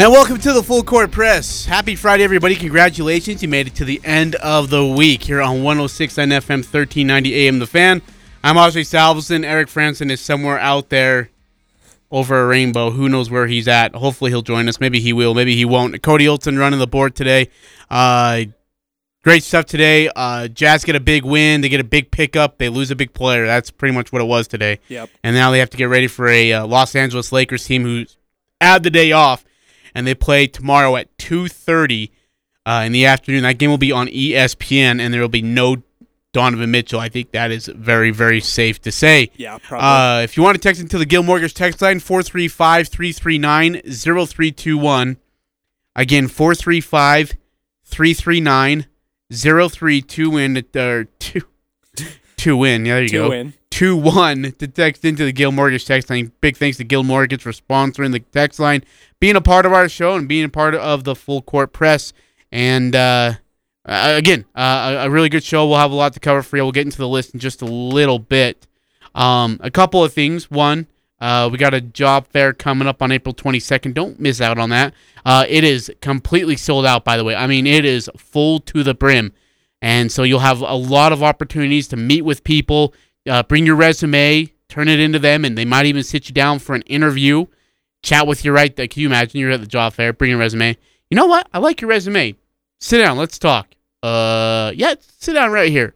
And welcome to the Full Court Press. Happy Friday, everybody. Congratulations. You made it to the end of the week here on 1069 FM, 1390 AM. The Fan. I'm Audrey Salvesen. Eric Frandsen is somewhere out there over a rainbow. Who knows where he's at? Hopefully he'll join us. Maybe he will. Maybe he won't. Cody Olson running the board today. Uh, great stuff today. Uh, Jazz get a big win. They get a big pickup. They lose a big player. That's pretty much what it was today. Yep. And now they have to get ready for a uh, Los Angeles Lakers team who's had the day off, and they play tomorrow at 2:30 uh, in the afternoon. That game will be on ESPN, and there will be no Donovan Mitchell. I think that is very, very safe to say. Yeah, probably. Uh, if you want to text into the Guild Mortgage text line, 435 339 0321. Again, 435 339 0321 win. Or two, two win. Yeah, there you Two go. win. 2 1 to text into the Guild Mortgage text line. Big thanks to Guild Mortgage for sponsoring the text line, being a part of our show, and being a part of the full court press. And uh, again, uh, a a really good show. We'll have a lot to cover for you. We'll get into the list in just a little bit. Um, a couple of things. One, uh, we got a job fair coming up on April 22nd. Don't miss out on that. Uh, it is completely sold out, by the way. I mean, it is full to the brim. And so you'll have a lot of opportunities to meet with people, uh, bring your resume, turn it into them, and they might even sit you down for an interview, chat with you right there. Can you imagine you're at the job fair, bring your resume? You know what? I like your resume. Sit down, let's talk. Uh, yeah, sit down right here.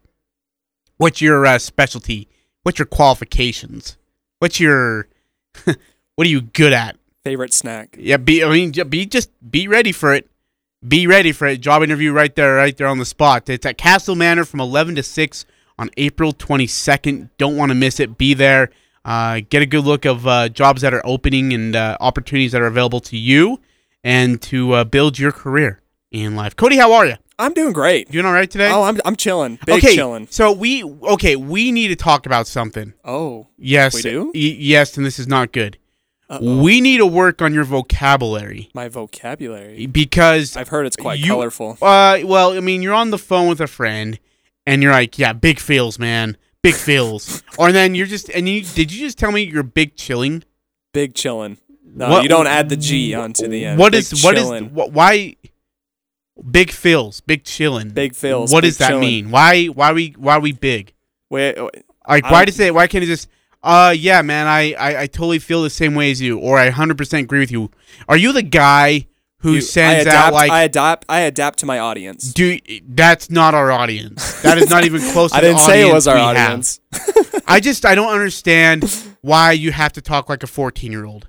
What's your uh, specialty? What's your qualifications? What's your what are you good at? Favorite snack. Yeah, be I mean, be just be ready for it. Be ready for it. Job interview right there, right there on the spot. It's at Castle Manor from 11 to 6 on April 22nd. Don't want to miss it. Be there. Uh, get a good look of uh, jobs that are opening and uh, opportunities that are available to you, and to uh, build your career in life. Cody, how are you? I'm doing great. Doing all right today? Oh, I'm I'm chilling. Big okay, chilling. so we okay. We need to talk about something. Oh, Yes, We do? y- yes, and this is not good. Uh-oh. We need to work on your vocabulary my vocabulary. because I've heard it's quite you- colorful. Uh, well, I mean, you're on the phone with a friend, and you're like, "Yeah, big feels, man, big feels," or then you're just, and you did you just tell me you're big chilling? Big chilling. No, What- you don't add the G onto the end. What Big is what is chillin'. wh- why? Big feels, big chilling, Big feels, What big does that chillin'. mean? Why? Why we? Why are we big? Wait, wait, Like, why don't- does it? Why can't it just? Uh, yeah, man, I, I, I totally feel the same way as you, or I 100% agree with you. Are you the guy who you- sends adapt, out like, I adapt. I adapt to my audience. do? That's not our audience. That is not even close. to our audience. I didn't say it was our audience. I just I don't understand why you have to talk like a 14 year old.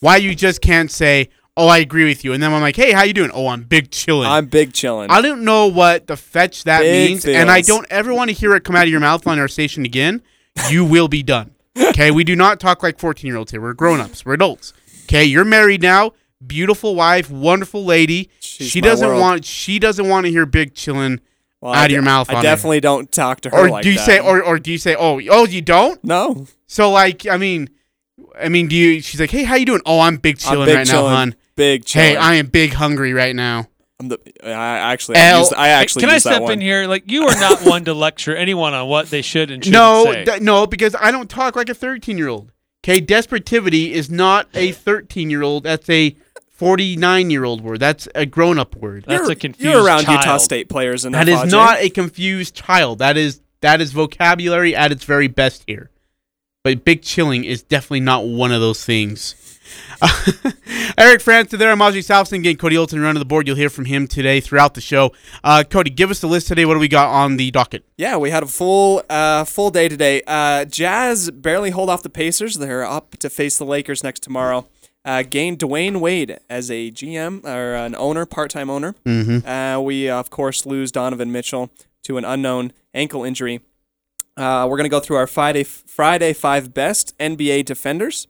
Why you just can't say, "Oh, I agree with you," and then I'm like, "Hey, how you doing?" "Oh, I'm big chilling." I'm big chilling. I don't know what the fetch that Big means, and I don't ever want to hear it come out of your mouth on our station again. You will be done. Okay, we do not talk like 14 year olds here. We're grown ups. We're adults. Okay, you're married now. Beautiful wife, wonderful lady. She's she doesn't world. want. She doesn't want to hear big chilling Well, out I of your de- mouth. I on her. definitely don't talk to her Or like do you that. say, or or do you say, oh, oh, you don't? no? So like, I mean, I mean, do you? She's like, hey, how you doing? Oh, I'm big I'm chilling big right chillin'. now, hon. Big chillin'. Hey, I am big hungry right now. I'm the, I actually, I, L- use, I actually Can I use that step one. in here? Like you are not one to lecture anyone on what they should and shouldn't No, say. th- no, because I don't talk like a 13 year old. Okay, desperativity is not a 13 year old. That's a 49 year old word. That's a grown up word. That's you're, a confused You're around child. Utah State players in That that is not a confused child. That is that is vocabulary at its very best here. But big chilling is definitely not one of those things. Eric Francis there. I'm Ozzy Salvesen getting Cody Olson running the board. You'll hear from him today throughout the show. Uh, Cody, give us the list today. What do we got on the docket? Yeah, we had a full uh, full day today. Uh, Jazz barely hold off the Pacers. They're up to face the Lakers next tomorrow. Uh, gained Dwyane Wade as a GM or an owner, part-time owner. Mm-hmm. Uh, we of course lose Donovan Mitchell to an unknown ankle injury. Uh, we're gonna go through our Friday Friday five best NBA defenders.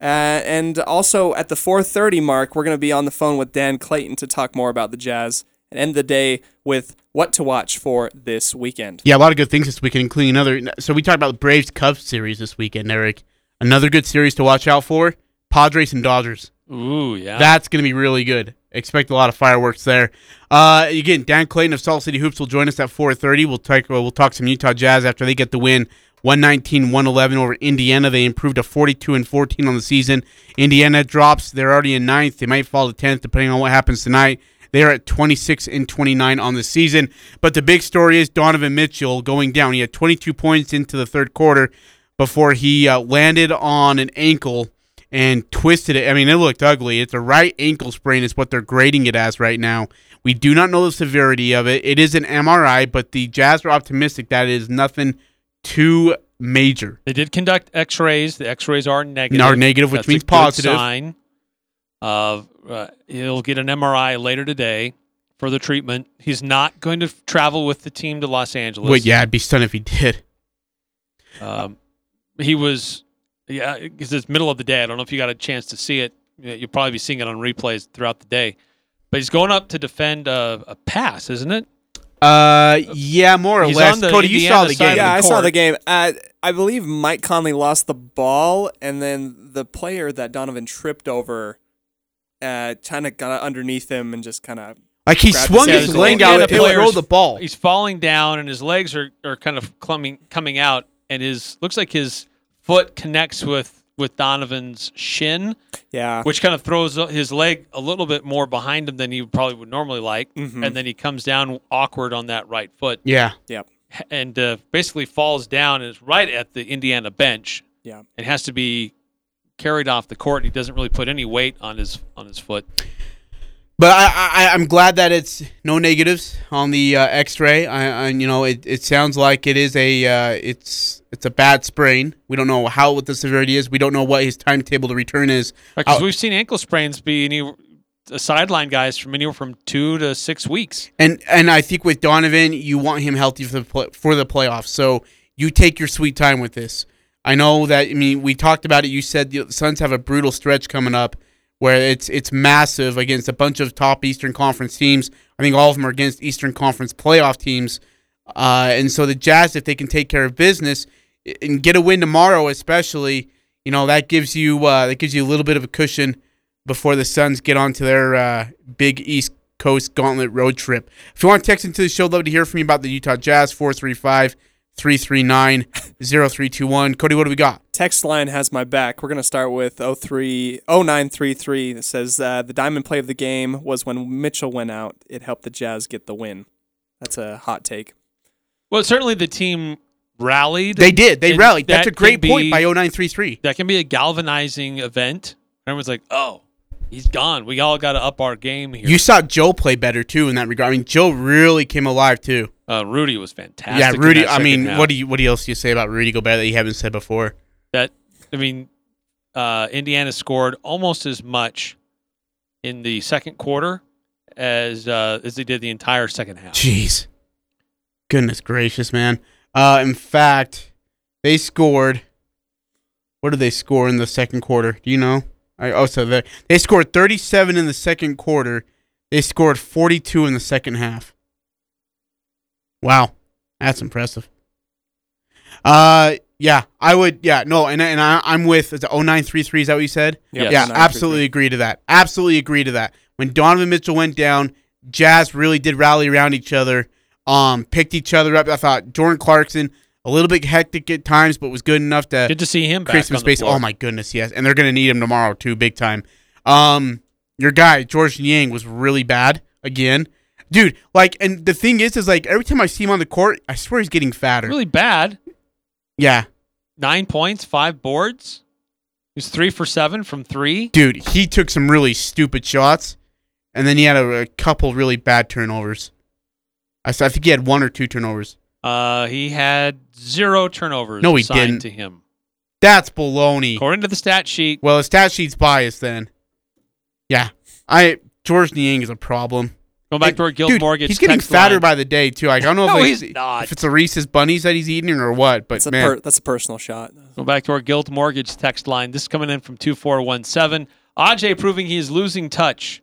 Uh, and also at the 4:30 mark, we're going to be on the phone with Dan Clayton to talk more about the Jazz and end the day with what to watch for this weekend. Yeah, a lot of good things this weekend, including another. So we talked about the Braves Cubs series this weekend, Eric. Another good series to watch out for: Padres and Dodgers. Ooh, yeah. That's going to be really good. Expect a lot of fireworks there. Uh, again, Dan Clayton of Salt City Hoops will join us at 4:30. We'll talk. We'll talk some Utah Jazz after they get the win, 119-111 over Indiana. They improved to 42 and 14 on the season. Indiana drops. They're already in ninth. They might fall to 10th depending on what happens tonight. They are at 26 and 29 on the season. But the big story is Donovan Mitchell going down. He had 22 points into the third quarter before he uh, landed on an ankle and twisted it. I mean, it looked ugly. It's a right ankle sprain, is what they're grading it as right now. We do not know the severity of it. It is an MRI, but the Jazz are optimistic that it is nothing too major. They did conduct X-rays. The X-rays are negative. Are negative, which That's means positive. Sign. Uh, uh, he'll get an MRI later today for the treatment. He's not going to travel with the team to Los Angeles. Wait, yeah, I'd be stunned if he did. Um, he was, yeah, because it's middle of the day. I don't know if you got a chance to see it. You'll probably be seeing it on replays throughout the day. But he's going up to defend a, a pass, isn't it? Uh, yeah, more or He's less. on the Cody, you saw the game. Yeah, the I saw the game. Uh, I believe Mike Conley lost the ball, and then the player that Donovan tripped over, uh, kind of got underneath him and just kind of. Like he swung his his ankle. leg Yeah, out the to throw the ball. He's falling down, and his legs are, are kind of coming coming out, and his looks like his foot connects with with Donovan's shin, Yeah. which kind of throws his leg a little bit more behind him than he probably would normally like, Mhm. and then he comes down awkward on that right foot, Yeah. Yep. and uh, basically falls down and is right at the Indiana bench, Yeah. and has to be carried off the court. He doesn't really put any weight on his on his foot. But I, I, I'm glad that it's no negatives on the uh, X-ray. I, I, you know, it, it sounds like it is a, uh, it's, it's a bad sprain. We don't know how what the severity is. We don't know what his timetable to return is. Because Oh. we've seen ankle sprains be any uh, sideline guys from anywhere from two to six weeks. And and I think with Donovan, you want him healthy for the play, for the playoffs. So you take your sweet time with this. I know that. I mean, we talked about it. You said the Suns have a brutal stretch coming up, where it's it's massive against a bunch of top Eastern Conference teams. I think all of them are against Eastern Conference playoff teams. Uh, and so the Jazz, if they can take care of business and get a win tomorrow, especially, you know that gives you uh, that gives you a little bit of a cushion before the Suns get onto their uh, big East Coast Gauntlet road trip. If you want to text into the show, love to hear from you about the Utah Jazz 435 339 0321. Cody, what do we got? Text line has my back. We're going to start with 03 0933 that says uh, the diamond play of the game was when Mitchell went out. It helped the Jazz get the win. That's a hot take. Well, certainly the team rallied. They did. They And rallied. That's a great can point by 0933. That can be a galvanizing event. Everyone's like, "Oh, he's gone. We all got to up our game here." You saw Joe play better too in that regard. I mean, Joe really came alive too. Uh, Rudy was fantastic. yeah, Rudy. I mean, half. what do you what else do you say about Rudy Gobert that you haven't said before? that? I mean, uh, Indiana scored almost as much in the second quarter as uh, as they did the entire second half. Jeez, goodness gracious, man. Uh, in fact, they scored. What did they score in the second quarter? Do you know? I, oh, so they they scored 37 in the second quarter. They scored 42 in the second half. Wow, that's impressive. Uh, yeah, I would. Yeah, no, and and I, I'm with. Is it 0933? Is that what you said? Yes. Yeah, 0933. absolutely agree to that. Absolutely agree to that. When Donovan Mitchell went down, Jazz really did rally around each other, um, picked each other up. I thought Jordan Clarkson a little bit hectic at times, but was good enough to Good to see him create some space. Oh my goodness, yes, and they're gonna need him tomorrow too, big time. Um, your guy George Niang was really bad again, dude. Like, and the thing is, is like every time I see him on the court, I swear he's getting fatter. Really bad. Yeah, Nine points, five boards. He's three for seven from three. dude, he took some really stupid shots, and then he had a, a couple really bad turnovers. I think he had one or two turnovers. Uh, he had zero turnovers. No, he didn't. To him, That's baloney. according to the stat sheet. Well, his stat sheet's biased then. Yeah, I George Niang is a problem. Going back to our Guild Dude, Mortgage. He's getting text fatter line. by the day too. Like I don't know No, if, he's like, not. if it's a Reese's bunnies that he's eating or what, but That's a man, per, that's a personal shot. Go back to our Guild Mortgage text line. This is coming in from 2417. Aj proving he is losing touch.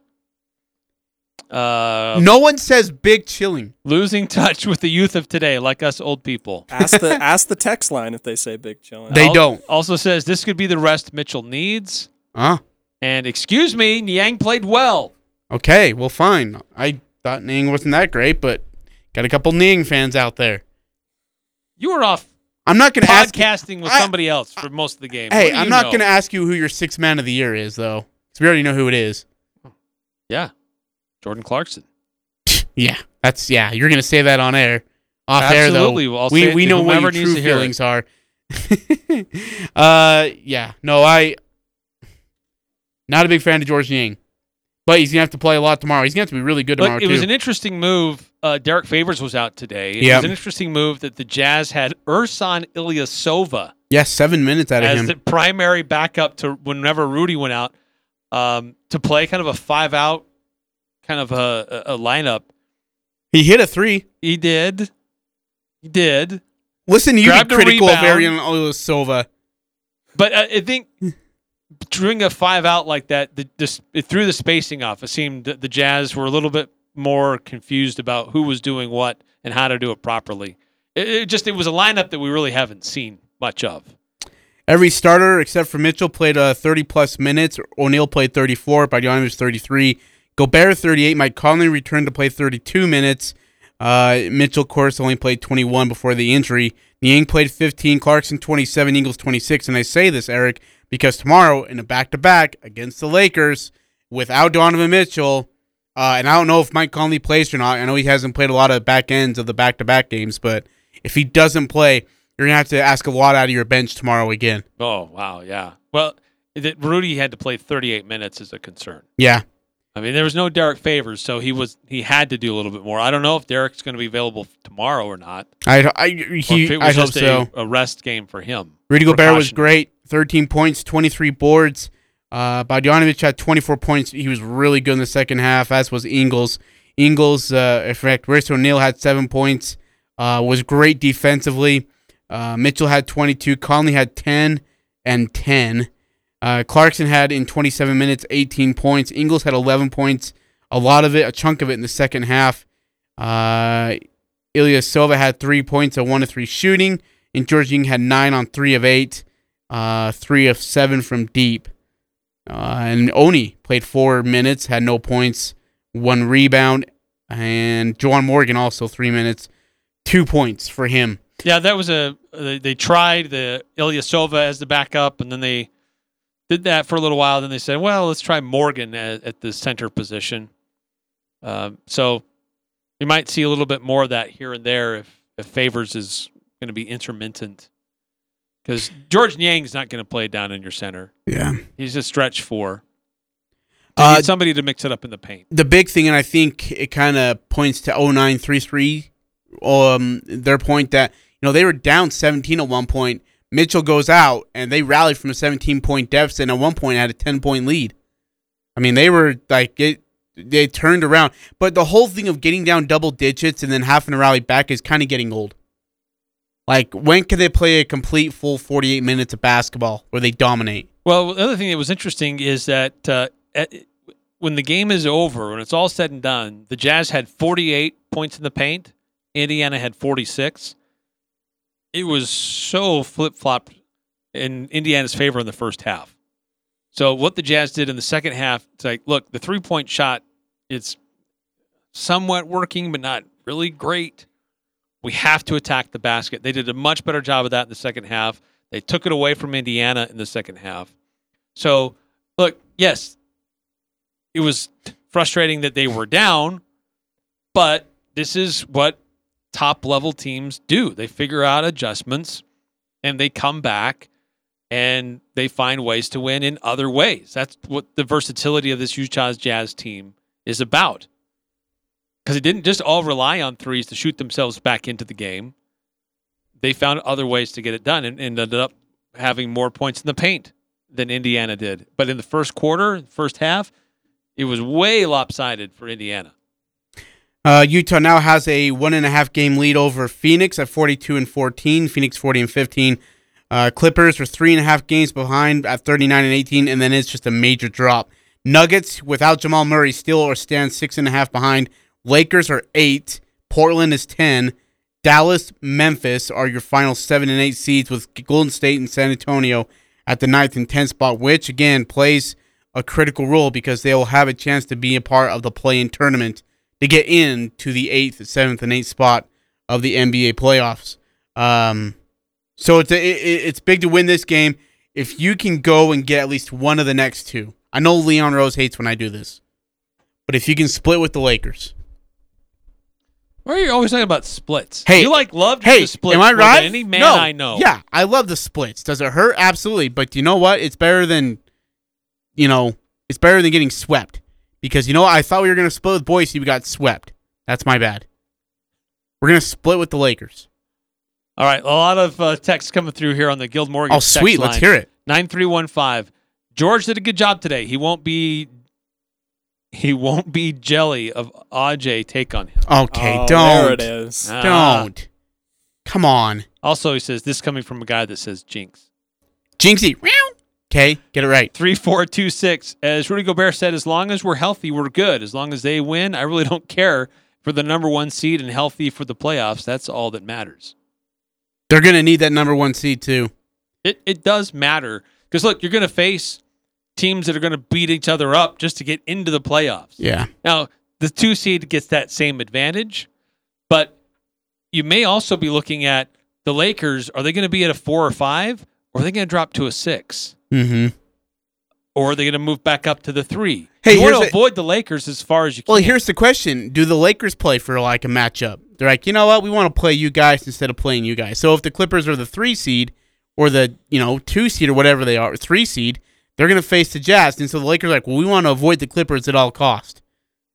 Uh, no one says big chilling. losing touch with the youth of today, like us old people. Ask the ask the text line if they say big chilling. They Al- don't. Also says this could be the rest Mitchell needs. Huh? And excuse me, Niang played well. Okay, well, fine. I thought Niang wasn't that great, but got a couple Niang fans out there. You were off I'm not gonna ask. podcasting with I- somebody else for most of the game. Hey, do I'm you not know? gonna ask you who your sixth man of the year is, though, because we already know who it is. Yeah, Jordan Clarkson. Yeah, that's yeah. You're gonna say that on air. Off Absolutely. air though, I'll we it we to know what your needs true to hear it. feelings are. uh, yeah, no, I not a big fan of George Niang, but he's gonna have to play a lot tomorrow. He's gonna have to be really good tomorrow But it too. was an interesting move. Uh, Derek Favors was out today. It Yep. was an interesting move that the Jazz had Ersan Ilyasova yes, seven minutes out of as him. the primary backup to whenever Rudy went out um, to play kind of a five out kind of a, a, lineup. he hit a three. He did. He did. Listen, you be Grabbed critical of. Arian Silva. But uh, I think doing a five out like that, the, this, it threw the spacing off. It seemed that the Jazz were a little bit more confused about who was doing what and how to do it properly. It, it just it was a lineup that we really haven't seen much of. Every starter except for Mitchell played uh, 30 plus minutes. O'Neal played 34. Bogdanovich 33. Gobert 38. Mike Conley returned to play 32 minutes. Uh, Mitchell, of course, only played 21 before the injury. Niang played 15. Clarkson 27. Ingles 26. And I say this, Eric, because tomorrow in a back-to-back against the Lakers without Donovan Mitchell, uh, and I don't know if Mike Conley plays or not. I know he hasn't played a lot of back ends of the back-to-back games, but if he doesn't play, you're gonna have to ask a lot out of your bench tomorrow again. Oh wow, yeah. Well, that Rudy had to play 38 minutes is a concern. Yeah. I mean, there was no Derek Favors, so he was he had to do a little bit more. I don't know if Derek's going to be available tomorrow or not. I, I, he, it I hope so. a, a rest game for him. Rudy Gobert was great. 13 points, 23 boards. Uh, Bogdanovich had 24 points. He was really good in the second half, as was Ingles. Ingles, uh, in fact, Royce O'Neal had seven points, uh, was great defensively. Uh, Mitchell had 22. Conley had 10 and 10. Uh, Clarkson had in 27 minutes 18 points. Ingles had 11 points, a lot of it, a chunk of it in the second half. Uh, Ilyasova had three points a one to three shooting, and George Niang had nine on three of eight, uh, three of seven from deep. Uh, and Oni played four minutes, had no points, one rebound, and Juwan Morgan also three minutes, two points for him. Yeah, that was a they, they tried the Ilyasova as the backup, and then they did that for a little while. Then they said, "Well, let's try Morgan at, at the center position." Um, so you might see a little bit more of that here and there if if Favors is going to be intermittent, because George Niang's not going to play down in your center. Yeah. He's a stretch four. You Uh, need somebody to mix it up in the paint. the big thing, and I think it kind of points to 0933, um, their point that, you know, they were down 17 at one point. Mitchell goes out, and they rallied from a 17 point deficit, and at one point had a 10 point lead. I mean, they were like, it, they turned around. But the whole thing of getting down double digits and then having to rally back is kind of getting old. Like, when can they play a complete full 48 minutes of basketball where they dominate? Well, the other thing that was interesting is that uh, at, when the game is over, when it's all said and done, the Jazz had 48 points in the paint. Indiana had 46. It was so flip flop in Indiana's favor in the first half. So what the Jazz did in the second half, it's like, look, the three point shot, it's somewhat working, but not really great. We have to attack the basket. They did a much better job of that in the second half. They took it away from Indiana in the second half. So, look, yes, it was frustrating that they were down, but this is what top level teams do. They figure out adjustments and they come back and they find ways to win in other ways. That's what the versatility of this Utah Jazz team is about. Because it didn't just all rely on threes to shoot themselves back into the game. They found other ways to get it done and, and ended up having more points in the paint than Indiana did. But in the first quarter, first half, it was way lopsided for Indiana. Uh, Utah now has a one and a half game lead over Phoenix at 42 and 14. Phoenix 40 and 15. Uh, Clippers are three and a half games behind at 39 and 18, and then it's just a major drop. Nuggets without Jamal Murray still are stand six and a half behind. Lakers are eight. Portland is 10. Dallas, Memphis are your final seven and eight seeds with Golden State and San Antonio at the ninth and 10th spot, which again plays a critical role because they will have a chance to be a part of the play-in tournament to get into the eighth, seventh, and eighth spot of the NBA playoffs. Um, so it's a, it, it's big to win this game. If you can go and get at least one of the next two, I know Leon Rose hates when I do this, but if you can split with the Lakers, Why are you always talking about splits? Hey, you like love hey, the splits am I right? any man no, I know. Yeah, I love the splits. Does it hurt? Absolutely. But you know what? It's better than, you know, it's better than getting swept. Because you know what? I thought we were gonna split with Boise. We got swept. That's my bad. We're gonna split with the Lakers. All right, a lot of uh, texts coming through here on the Guild Mortgage. Oh, text sweet. Let's line. hear it. Nine three one five. George did a good job today. He won't be. He won't be jelly of Aj take on him. Okay, Oh, don't. There it is. Ah. Don't. Come on. Also, he says this coming from a guy that says jinx. Jinxie. Okay, get it right. Three four two six. As Rudy Gobert said, as long as we're healthy, we're good. As long as they win, I really don't care for the number one seed and healthy for the playoffs. That's all that matters. They're gonna need that number one seed too. It it does matter because look, you're going to face teams that are going to beat each other up just to get into the playoffs. Yeah. Now, the two seed gets that same advantage, but you may also be looking at the Lakers. Are they going to be at a four or five, or are they going to drop to a six, Mm-hmm. or are they going to move back up to the three? Hey, you want to avoid the Lakers as far as you can. Well, here's the question: Do the Lakers play for like a matchup? They're like, you know what? We want to play you guys instead of playing you guys. So if the Clippers are the three seed or the you know two seed or whatever they are, three seed, they're gonna face the Jazz, and so the Lakers are like, well, we want to avoid the Clippers at all cost.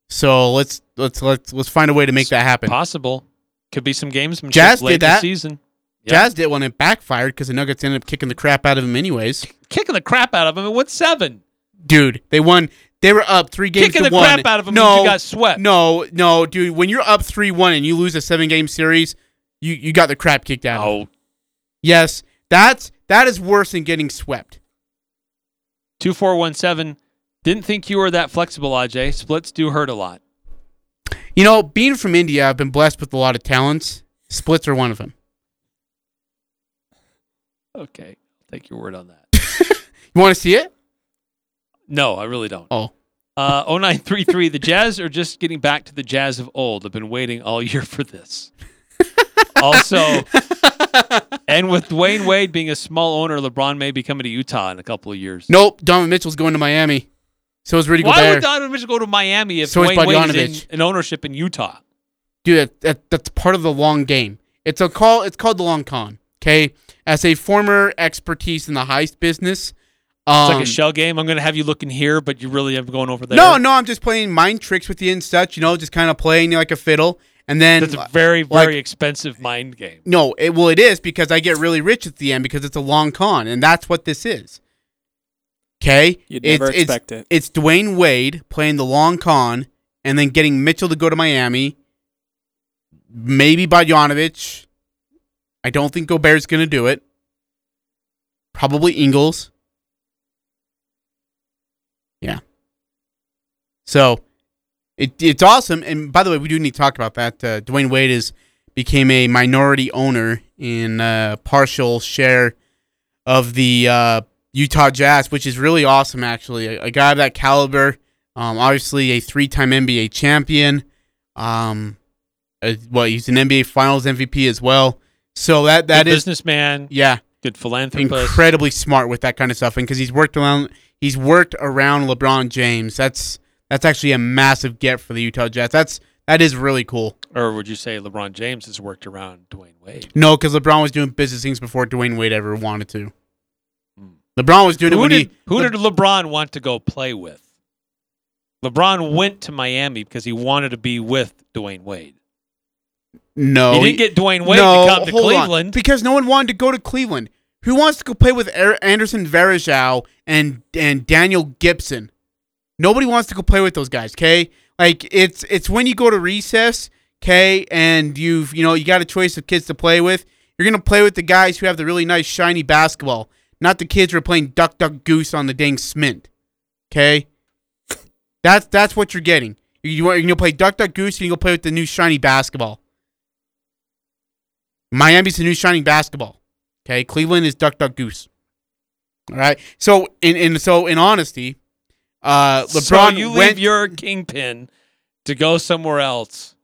So let's let's let's let's find a way to make that happen. possible. Could be some games. Jazz did that. season. Yeah. Jazz did when it backfired because the Nuggets ended up kicking the crap out of him anyways. Kicking the crap out of them. and What's seven? Dude, they won. They were up three games Kicking to the one. crap out of them. No, you got swept. No, no, dude. When you're up three one and you lose a seven game series, you you got the crap kicked out. of oh. you. Oh, Yes, that's that is worse than getting swept. 2417. Didn't think you were that flexible, Aj. Splits do hurt a lot. You know, being from India, I've been blessed with a lot of talents. Splits are one of them. Okay. I'll take your word on that. You want to see it? No, I really don't. Oh, Uh, 0933. The Jazz are just getting back to the Jazz of old. I've been waiting all year for this. also, and with Dwyane Wade being a small owner, LeBron may be coming to Utah in a couple of years. nope. Donovan Mitchell's going to Miami. So is Rudy Why Gobert. would Donovan Mitchell go to Miami if So Dwyane Wade is Bogdanovich. in, in ownership in Utah? Dude, that, that, that's part of the long game. It's a call. It's called the long con. Okay. As a former expertise in the heist business, um, It's like a shell game. I'm going to have you looking here, but you really am going over there. no, no, I'm just playing mind tricks with you and such. You know, just kind of playing like a fiddle, and then That's a very, like- very expensive mind game. No, it, well, it is because I get really rich at the end because it's a long con, and that's what this is. Okay, You'd never it's, expect it's, it. It's Dwyane Wade playing the long con, and then getting Mitchell to go to Miami. Maybe Bogdanovich. I don't think Gobert's going to do it. Probably Ingles. Yeah. So, it, it's awesome. And by the way, we do need to talk about that. Uh, Dwyane Wade is became a minority owner in uh, partial share of the uh, Utah Jazz, which is really awesome. Actually, a, a guy of that caliber, um, obviously a three-time NBA champion. Um, uh, well, he's an NBA Finals MVP as well. So that that good is businessman, yeah, good philanthropist. incredibly smart with that kind of stuff, and because he's worked around he's worked around LeBron James. That's that's actually a massive get for the Utah Jazz. That's that is really cool. Or would you say LeBron James has worked around Dwyane Wade? No, because LeBron was doing business things before Dwyane Wade ever wanted to. Hmm. LeBron was doing it Who when did, he. who did LeBron want to go play with? LeBron went to Miami because he wanted to be with Dwyane Wade. No, he didn't get Dwyane Wade no, to come to hold on. Cleveland. because no one wanted to go to Cleveland. Who wants to go play with Er- Anderson Varejao and and Daniel Gibson? Nobody wants to go play with those guys. Okay, Like it's it's when you go to recess, okay, and you've you know you got a choice of kids to play with. You're gonna play with the guys who have the really nice shiny basketball, not the kids who are playing duck duck goose on the dang smint. Okay, that's that's what you're getting. You, you want- you're gonna play duck duck goose, and you go play with the new shiny basketball. Miami's the new shining basketball. Okay, Cleveland is duck duck goose. All right. So in in so in honesty, uh, LeBron so you leave your kingpin to go somewhere else.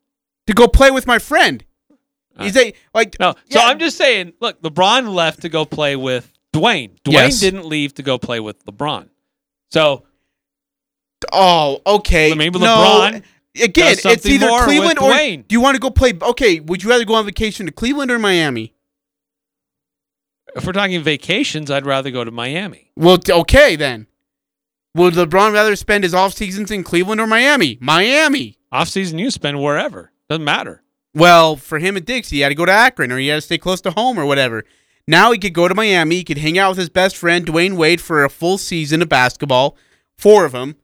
to go play with my friend. He's a like No, so yeah, I'm just saying. Look, LeBron left to go play with Dwyane. Dwyane Yes. didn't leave to go play with LeBron. So Oh, okay. Maybe No, LeBron Again, it's either Cleveland or Dwyane. do you want to go play? Okay, would you rather go on vacation to Cleveland or Miami? if we're talking vacations, I'd rather go to Miami. Well, okay then. Would LeBron rather spend his off seasons in Cleveland or Miami? Miami. Off season, you spend wherever. Doesn't matter. Well, for him and Dixie, he had to go to Akron or he had to stay close to home or whatever. Now he could go to Miami. He could hang out with his best friend Dwyane Wade for a full season of basketball, four of them.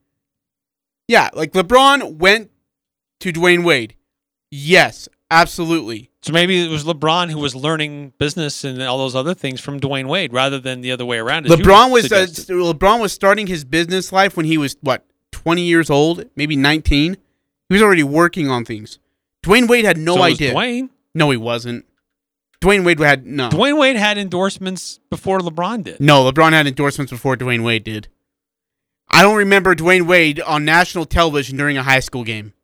Yeah, like LeBron went to Dwyane Wade. Yes, absolutely. So maybe it was LeBron who was learning business and all those other things from Dwyane Wade rather than the other way around. LeBron was uh. LeBron was starting his business life when he was what twenty years old, maybe nineteen. He was already working on things. Dwyane Wade had no So was idea. Dwyane. No, he wasn't. Dwyane Wade had no. Dwyane Wade had endorsements before LeBron did. No, LeBron had endorsements before Dwyane Wade did. I don't remember Dwyane Wade on national television during a high school game.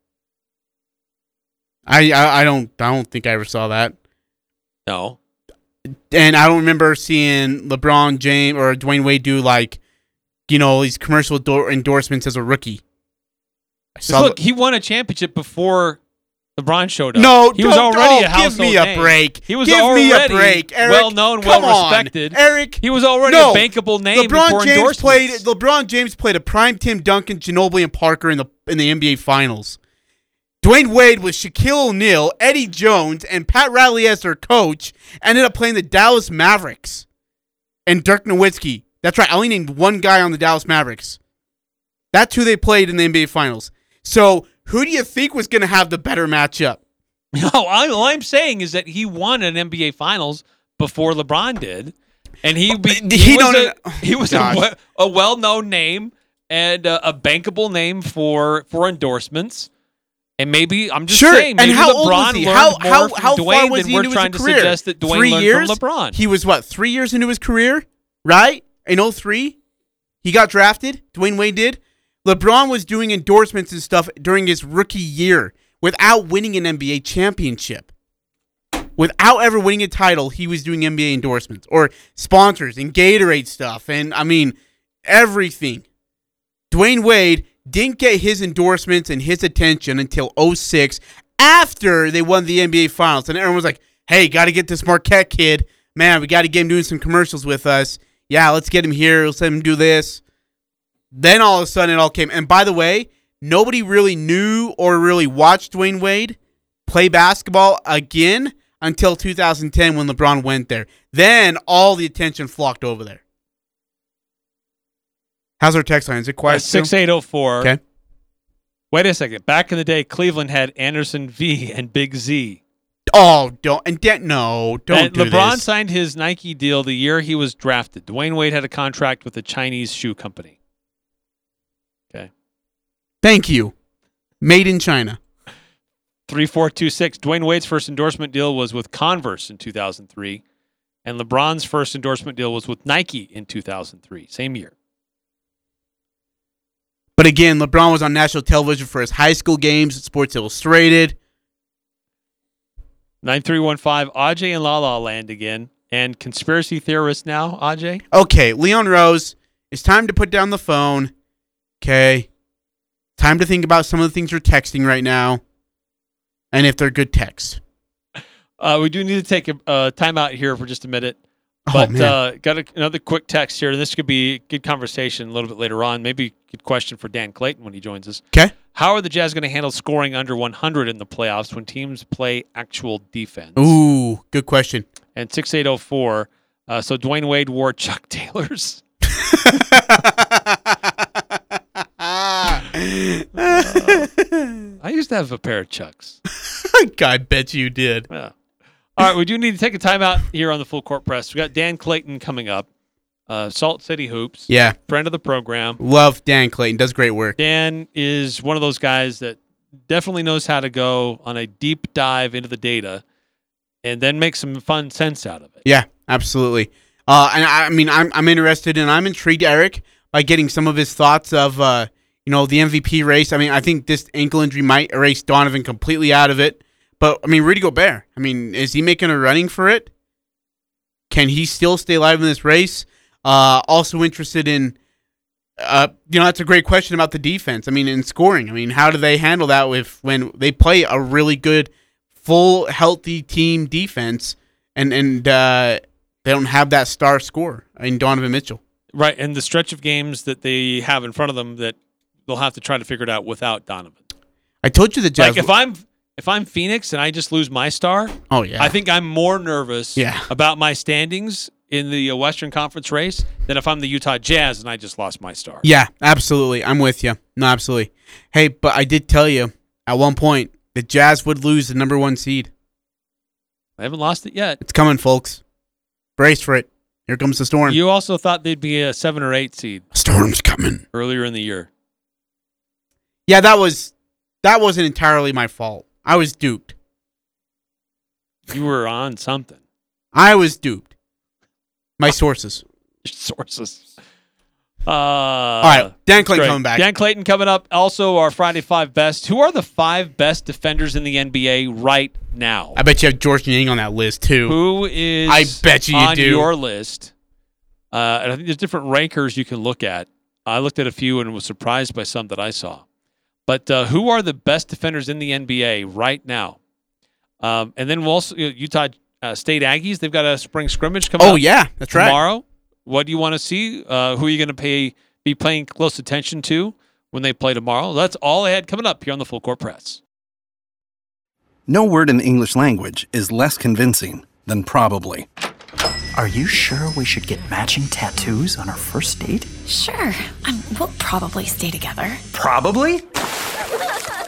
I, I I don't I don't think I ever saw that. No. And I don't remember seeing LeBron James or Dwyane Wade do like, you know, these commercial do- endorsements as a rookie. I 'Cause saw look, the- he won a championship before LeBron showed up. no, he was already a household Give me a name. break. He was give already me a break. Eric. well known, well on, respected. Eric, He was already no. a bankable name LeBron James played. LeBron James played a prime Tim Duncan, Ginobili, and Parker in the in the NBA Finals. Dwyane Wade with Shaquille O'Neal, Eddie Jones, and Pat Riley as their coach ended up playing the Dallas Mavericks and Dirk Nowitzki. That's right. I only named one guy on the Dallas Mavericks. That's who they played in the NBA Finals. So who do you think was going to have the better matchup? No, I, all I'm saying is that he won an NBA Finals before LeBron did, and he oh, be, He he, was a, oh he was a, a well-known name and a, a bankable name for for endorsements. And maybe I'm just sure. saying, maybe and how LeBron old was he? How how how Dwyane far was he into trying his to career? suggest that Dwyane three years? from LeBron. He was what three years into his career, right? In 03? he got drafted. Dwyane Wade did. LeBron was doing endorsements and stuff during his rookie year without winning an NBA championship. Without ever winning a title, he was doing NBA endorsements or sponsors and Gatorade stuff, and I mean everything. Dwyane Wade didn't get his endorsements and his attention until 06 after they won the NBA Finals. And everyone was like, hey, got to get this Marquette kid. Man, we got to get him doing some commercials with us. Yeah, let's get him here. Let's let him do this. Then all of a sudden it all came. And by the way, nobody really knew or really watched Dwyane Wade play basketball again until 2010 when LeBron went there. Then all the attention flocked over there. How's our text line? Is it quiet? Uh, still? Six eight zero four. Okay. Wait a second. Back in the day, Cleveland had Anderson V and Big Z. Oh, don't and de- no, don't and do LeBron this. signed his Nike deal the year he was drafted. Dwyane Wade had a contract with a Chinese shoe company. Okay. Thank you. Made in China. 3426. Dwyane Wade's first endorsement deal was with Converse in 2003, and LeBron's first endorsement deal was with Nike in 2003, same year. But again, LeBron was on national television for his high school games Sports Illustrated. 9315. Aj and La La Land again. And conspiracy theorist now, Aj? Okay, Leon Rose, it's time to put down the phone. Okay. Time to think about some of the things you're texting right now. And if they're good texts. Uh, we do need to take a uh, timeout here for just a minute. Oh, But man. uh, got a, another quick text here. This could be a good conversation a little bit later on. Maybe a good question for Dan Clayton when he joins us. Okay. How are the Jazz going to handle scoring under 100 in the playoffs when teams play actual defense? Ooh, good question. And 6804. Uh, so Dwyane Wade wore Chuck Taylors. Uh, I used to have a pair of Chucks. I bet you did. Yeah. All right, we do need to take a timeout here on the full court press. We got Dan Clayton coming up, uh, Salt City Hoops, Yeah. friend of the program. Love Dan Clayton. Does great work. Dan is one of those guys that definitely knows how to go on a deep dive into the data and then make some fun sense out of it. Yeah, absolutely. Uh, and I, I mean, I'm I'm interested and I'm intrigued, Eric, by getting some of his thoughts of uh, you know, the MVP race. I mean, I think this ankle injury might erase Donovan completely out of it. But I mean, Rudy Gobert. I mean, is he making a running for it? Can he still stay alive in this race? Uh, also interested in, uh, you know, that's a great question about the defense. I mean, in scoring. I mean, how do they handle that with when they play a really good, full, healthy team defense, and and uh, they don't have that star score in Donovan Mitchell. Right, and the stretch of games that they have in front of them that they'll have to try to figure it out without Donovan. I told you the Jazz. Like if I'm if I'm Phoenix and I just lose my star, oh yeah, I think I'm more nervous Yeah. about my standings in the uh, Western Conference race than if I'm the Utah Jazz and I just lost my star. yeah, absolutely. I'm with you. No, absolutely. Hey, but I did tell you at one point the Jazz would lose the number one seed. I haven't lost it yet. It's coming, folks. Brace for it. Here comes the storm. You also thought they'd be a seven or eight seed Storm's coming. earlier in the year. Yeah, that was that wasn't entirely my fault. I was duped. You were on something. I was duped. My sources. Sources. Uh, All right, Dan Clayton coming back. Dan Clayton coming up. Also, our Friday five best. Who are the five best defenders in the NBA right now? I bet you have George Niang on that list too. Who is I bet you you on do. your list? Uh, and I think there's different rankers you can look at. I looked at a few and was surprised by some that I saw. But uh, who are the best defenders in the NBA right now? Um, and then we'll also Utah uh, State Aggies. They've got a spring scrimmage coming. Up. Oh up yeah, that's right. tomorrow. What do you want to see? Uh, who are you going to pay be paying close attention to when they play tomorrow? That's all I had coming up here on the Full Court Press. No word in the English language is less convincing than probably. Are you sure we should get matching tattoos on our first date? Sure. Um, we'll probably stay together. Probably.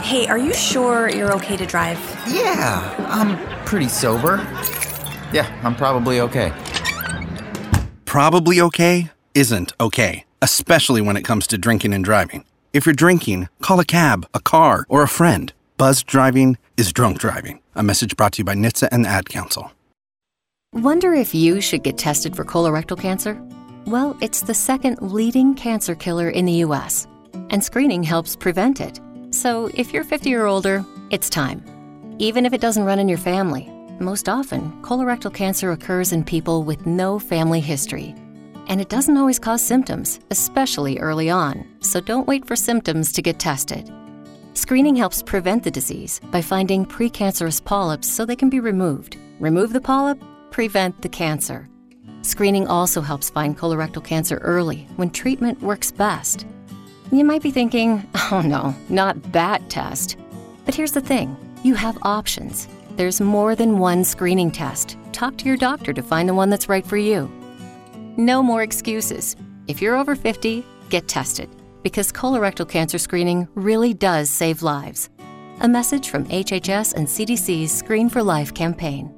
Hey, are you sure you're okay to drive? Yeah, I'm pretty sober. Yeah, I'm probably okay. Probably okay isn't okay, especially when it comes to drinking and driving. If you're drinking, call a cab, a car, or a friend. Buzz driving is drunk driving. A message brought to you by NHTSA and the Ad Council. Wonder if you should get tested for colorectal cancer? Well, it's the second leading cancer killer in the U.S., and screening helps prevent it. So if you're 50 or older, it's time. Even if it doesn't run in your family, most often, colorectal cancer occurs in people with no family history. And it doesn't always cause symptoms, especially early on, so don't wait for symptoms to get tested. Screening helps prevent the disease by finding precancerous polyps so they can be removed. Remove the polyp, prevent the cancer. Screening also helps find colorectal cancer early when treatment works best. You might be thinking, oh no, not that test. But here's the thing you have options. There's more than one screening test. Talk to your doctor to find the one that's right for you. No more excuses. If you're over 50, get tested because colorectal cancer screening really does save lives. A message from HHS and CDC's Screen for Life campaign.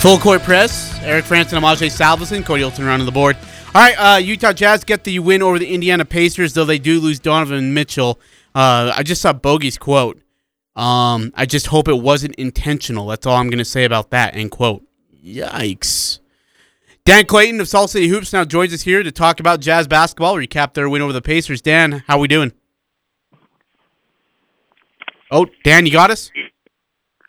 Full court press. Eric Frandsen and Ajay Salvesen. Cody Hilton around on the board. All right, uh, Utah Jazz get the win over the Indiana Pacers, though they do lose Donovan Mitchell. Uh, I just saw Bogey's quote. Um, I just hope it wasn't intentional. That's all I'm going to say about that. End quote. Yikes. Dan Clayton of Salt City Hoops now joins us here to talk about Jazz basketball, recap their win over the Pacers. Dan, how we doing? Oh, Dan, you got us?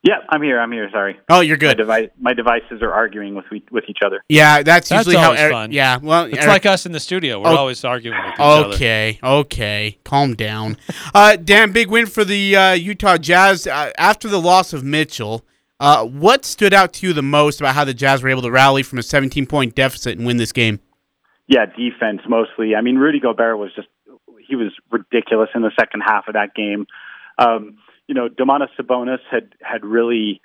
Yeah, I'm here. I'm here. Sorry. Oh, you're good. My, device, my devices are arguing with we, with each other. Yeah, that's, That's usually how. always Eric, fun. Yeah, well, It's Eric- like us in the studio. We're Oh. always arguing with each other. Okay, okay, calm down. uh, Dan, big win for the uh, Utah Jazz uh, after the loss of Mitchell. Uh, what stood out to you the most about how the Jazz were able to rally from a 17 point deficit and win this game? Yeah, defense mostly. I mean, Rudy Gobert was just he was ridiculous in the second half of that game. Um, you know, Domantas Sabonis had had really,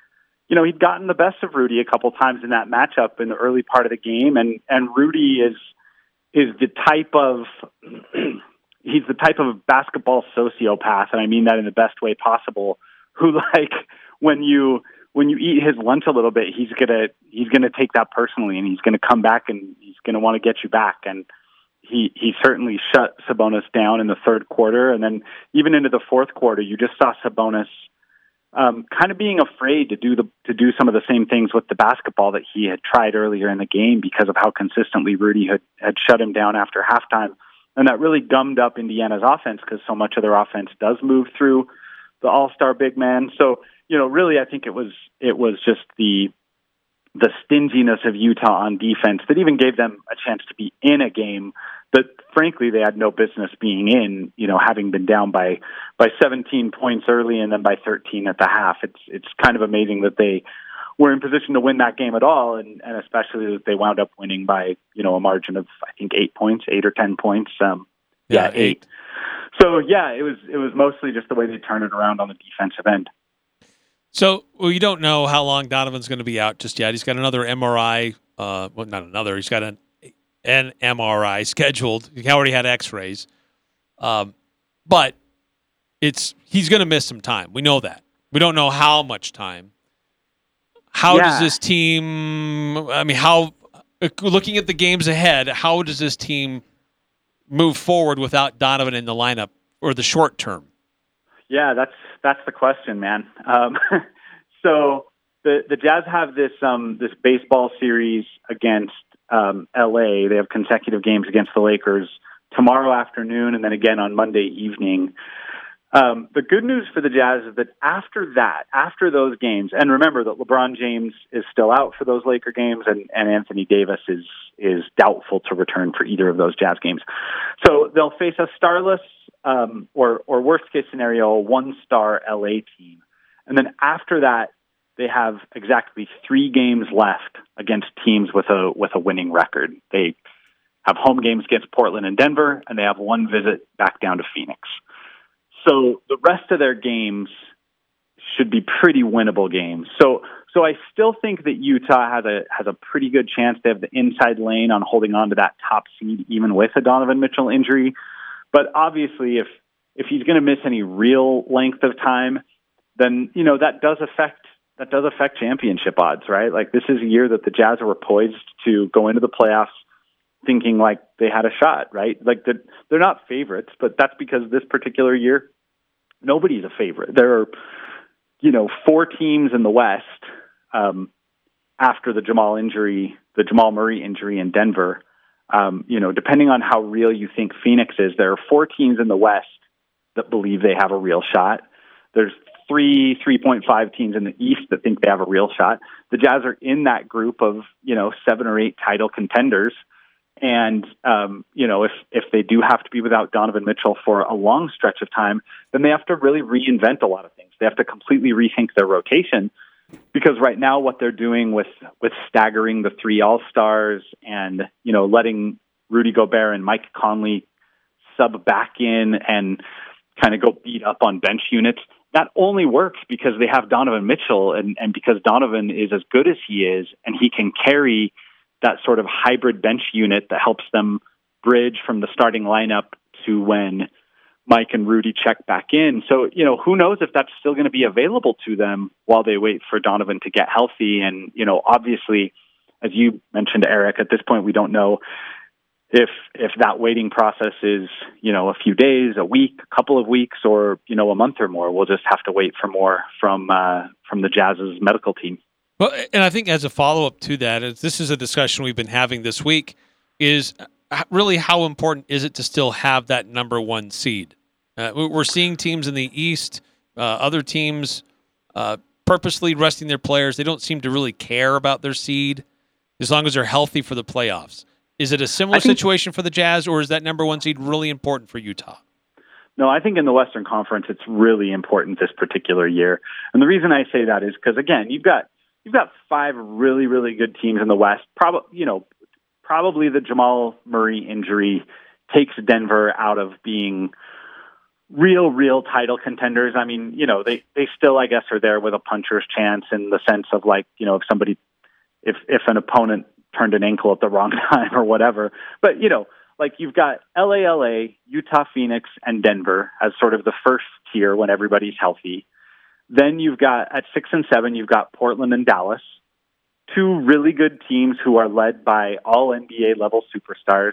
you know, he'd gotten the best of Rudy a couple times in that matchup in the early part of the game, and and Rudy is is the type of he's the type of basketball sociopath, and I mean that in the best way possible. Who like when you when you eat his lunch a little bit, he's gonna he's gonna take that personally, and he's gonna come back and he's gonna want to get you back. And he he certainly shut Sabonis down in the third quarter, and then even into the fourth quarter, you just saw Sabonis um, kind of being afraid to do the to do some of the same things with the basketball that he had tried earlier in the game because of how consistently Rudy had had shut him down after halftime, and that really gummed up Indiana's offense because so much of their offense does move through the All Star big man. So you know, really, I think it was it was just the the stinginess of Utah on defense that even gave them a chance to be in a game that frankly they had no business being in, you know, having been down by by 17 points early and then by 13 at the half. It's it's kind of amazing that they were in position to win that game at all and and especially that they wound up winning by, you know, a margin of I think 8 points, 8 or 10 points. Um yeah, 8. So yeah, it was it was mostly just the way they turned it around on the defensive end. So well, you don't know how long Donovan's going to be out just yet. He's got another MRI. Uh, well, not another. He's got an an MRI scheduled. He already had X-rays. Um, but it's he's going to miss some time. We know that. We don't know how much time. How does this team? I mean, how looking at the games ahead? How does this team move forward without Donovan in the lineup or the short term? Yeah, that's that's the question, man. Um, so the the Jazz have this um, this baseball series against um, L.A. They have consecutive games against the Lakers tomorrow afternoon, and then again on Monday evening. Um, the good news for the Jazz is that after that, after those games, and remember that LeBron James is still out for those Laker games, and, and Anthony Davis is is doubtful to return for either of those Jazz games. So they'll face a starless, um, or or worst case scenario, one star LA team, and then after that, they have exactly three games left against teams with a with a winning record. They have home games against Portland and Denver, and they have one visit back down to Phoenix. So the rest of their games should be pretty winnable games. So so I still think that Utah has a has a pretty good chance. They have the inside lane on holding on to that top seed, even with a Donovan Mitchell injury. But obviously, if if he's going to miss any real length of time, then you know that does affect that does affect championship odds, right? Like this is a year that the Jazz were poised to go into the playoffs thinking like they had a shot, right? Like they're, they're not favorites, but that's because this particular year nobody's a favorite. There are you know four teams in the West um, after the Jamal injury, the Jamal Murray injury in Denver. Um, you know, depending on how real you think Phoenix is, there are four teams in the West that believe they have a real shot. There's three, 3.5 teams in the East that think they have a real shot. The Jazz are in that group of, you know, seven or eight title contenders. And um, you know, if if they do have to be without Donovan Mitchell for a long stretch of time, then they have to really reinvent a lot of things. They have to completely rethink their rotation because right now what they're doing with with staggering the three All Stars and you know letting Rudy Gobert and Mike Conley sub back in and kind of go beat up on bench units. That only works because they have Donovan Mitchell and, and because Donovan is as good as he is and he can carry that sort of hybrid bench unit that helps them bridge from the starting lineup to when Mike and Rudy check back in. So, you know, who knows if that's still going to be available to them while they wait for Donovan to get healthy. And, you know, obviously, as you mentioned, Eric, at this point, we don't know if if that waiting process is you know a few days, a week, a couple of weeks, or you know a month or more, we'll just have to wait for more from uh, from the Jazz's medical team. Well, and I think as a follow up to that, is this is a discussion we've been having this week, is really how important is it to still have that number one seed? Uh, we're seeing teams in the East, uh, other teams uh, purposely resting their players. They don't seem to really care about their seed as long as they're healthy for the playoffs. Is it a similar think, situation for the Jazz, or is that number one seed really important for Utah? No, I think in the Western Conference it's really important this particular year. And the reason I say that is because again, you've got you've got five really really good teams in the West. Probably you know probably the Jamal Murray injury takes Denver out of being real real title contenders. I mean, you know, they they still I guess are there with a puncher's chance in the sense of like, you know, if somebody if if an opponent turned an ankle at the wrong time or whatever. But you know, like you've got LA, LA, Utah, Phoenix, and Denver as sort of the first tier when everybody's healthy. Then you've got at six and seven, you've got Portland and Dallas, two really good teams who are led by all NBA level superstars.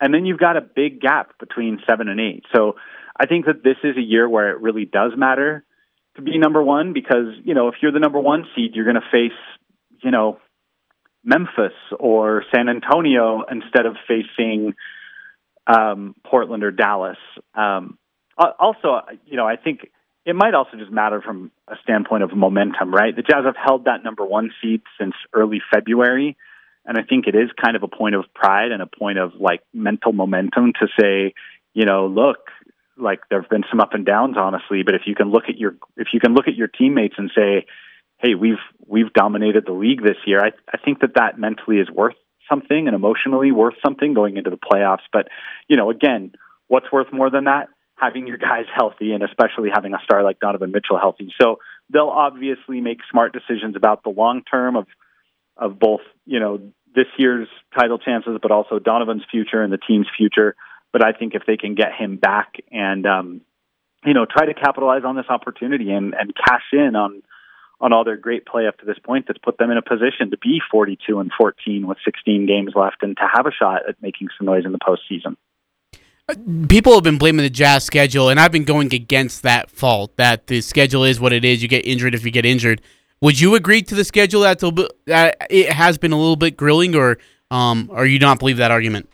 And then you've got a big gap between seven and eight. So I think that this is a year where it really does matter to be number one because, you know, if you're the number one seed, you're going to face, you know, Memphis or San Antonio instead of facing um, Portland or Dallas. Um, also, you know, I think it might also just matter from a standpoint of momentum, right? The Jazz have held that number one seed since early February. And I think it is kind of a point of pride and a point of like mental momentum to say, you know, look, like there have been some up and downs, honestly, but if you can look at your if you can look at your teammates and say, hey, we've we've dominated the league this year. I I think that that mentally is worth something and emotionally worth something going into the playoffs. But you know, again, what's worth more than that? Having your guys healthy and especially having a star like Donovan Mitchell healthy. So they'll obviously make smart decisions about the long term of of both you know this year's title chances, but also Donovan's future and the team's future. But I think if they can get him back and um, you know try to capitalize on this opportunity and and cash in on on all their great play up to this point that's put them in a position to be 42 and 14 with 16 games left and to have a shot at making some noise in the postseason. People have been blaming the Jazz schedule, and I've been going against that fault. That the schedule is what it is. You get injured if you get injured. Would you agree to the schedule that it has been a little bit grilling, or um, or you not believe that argument?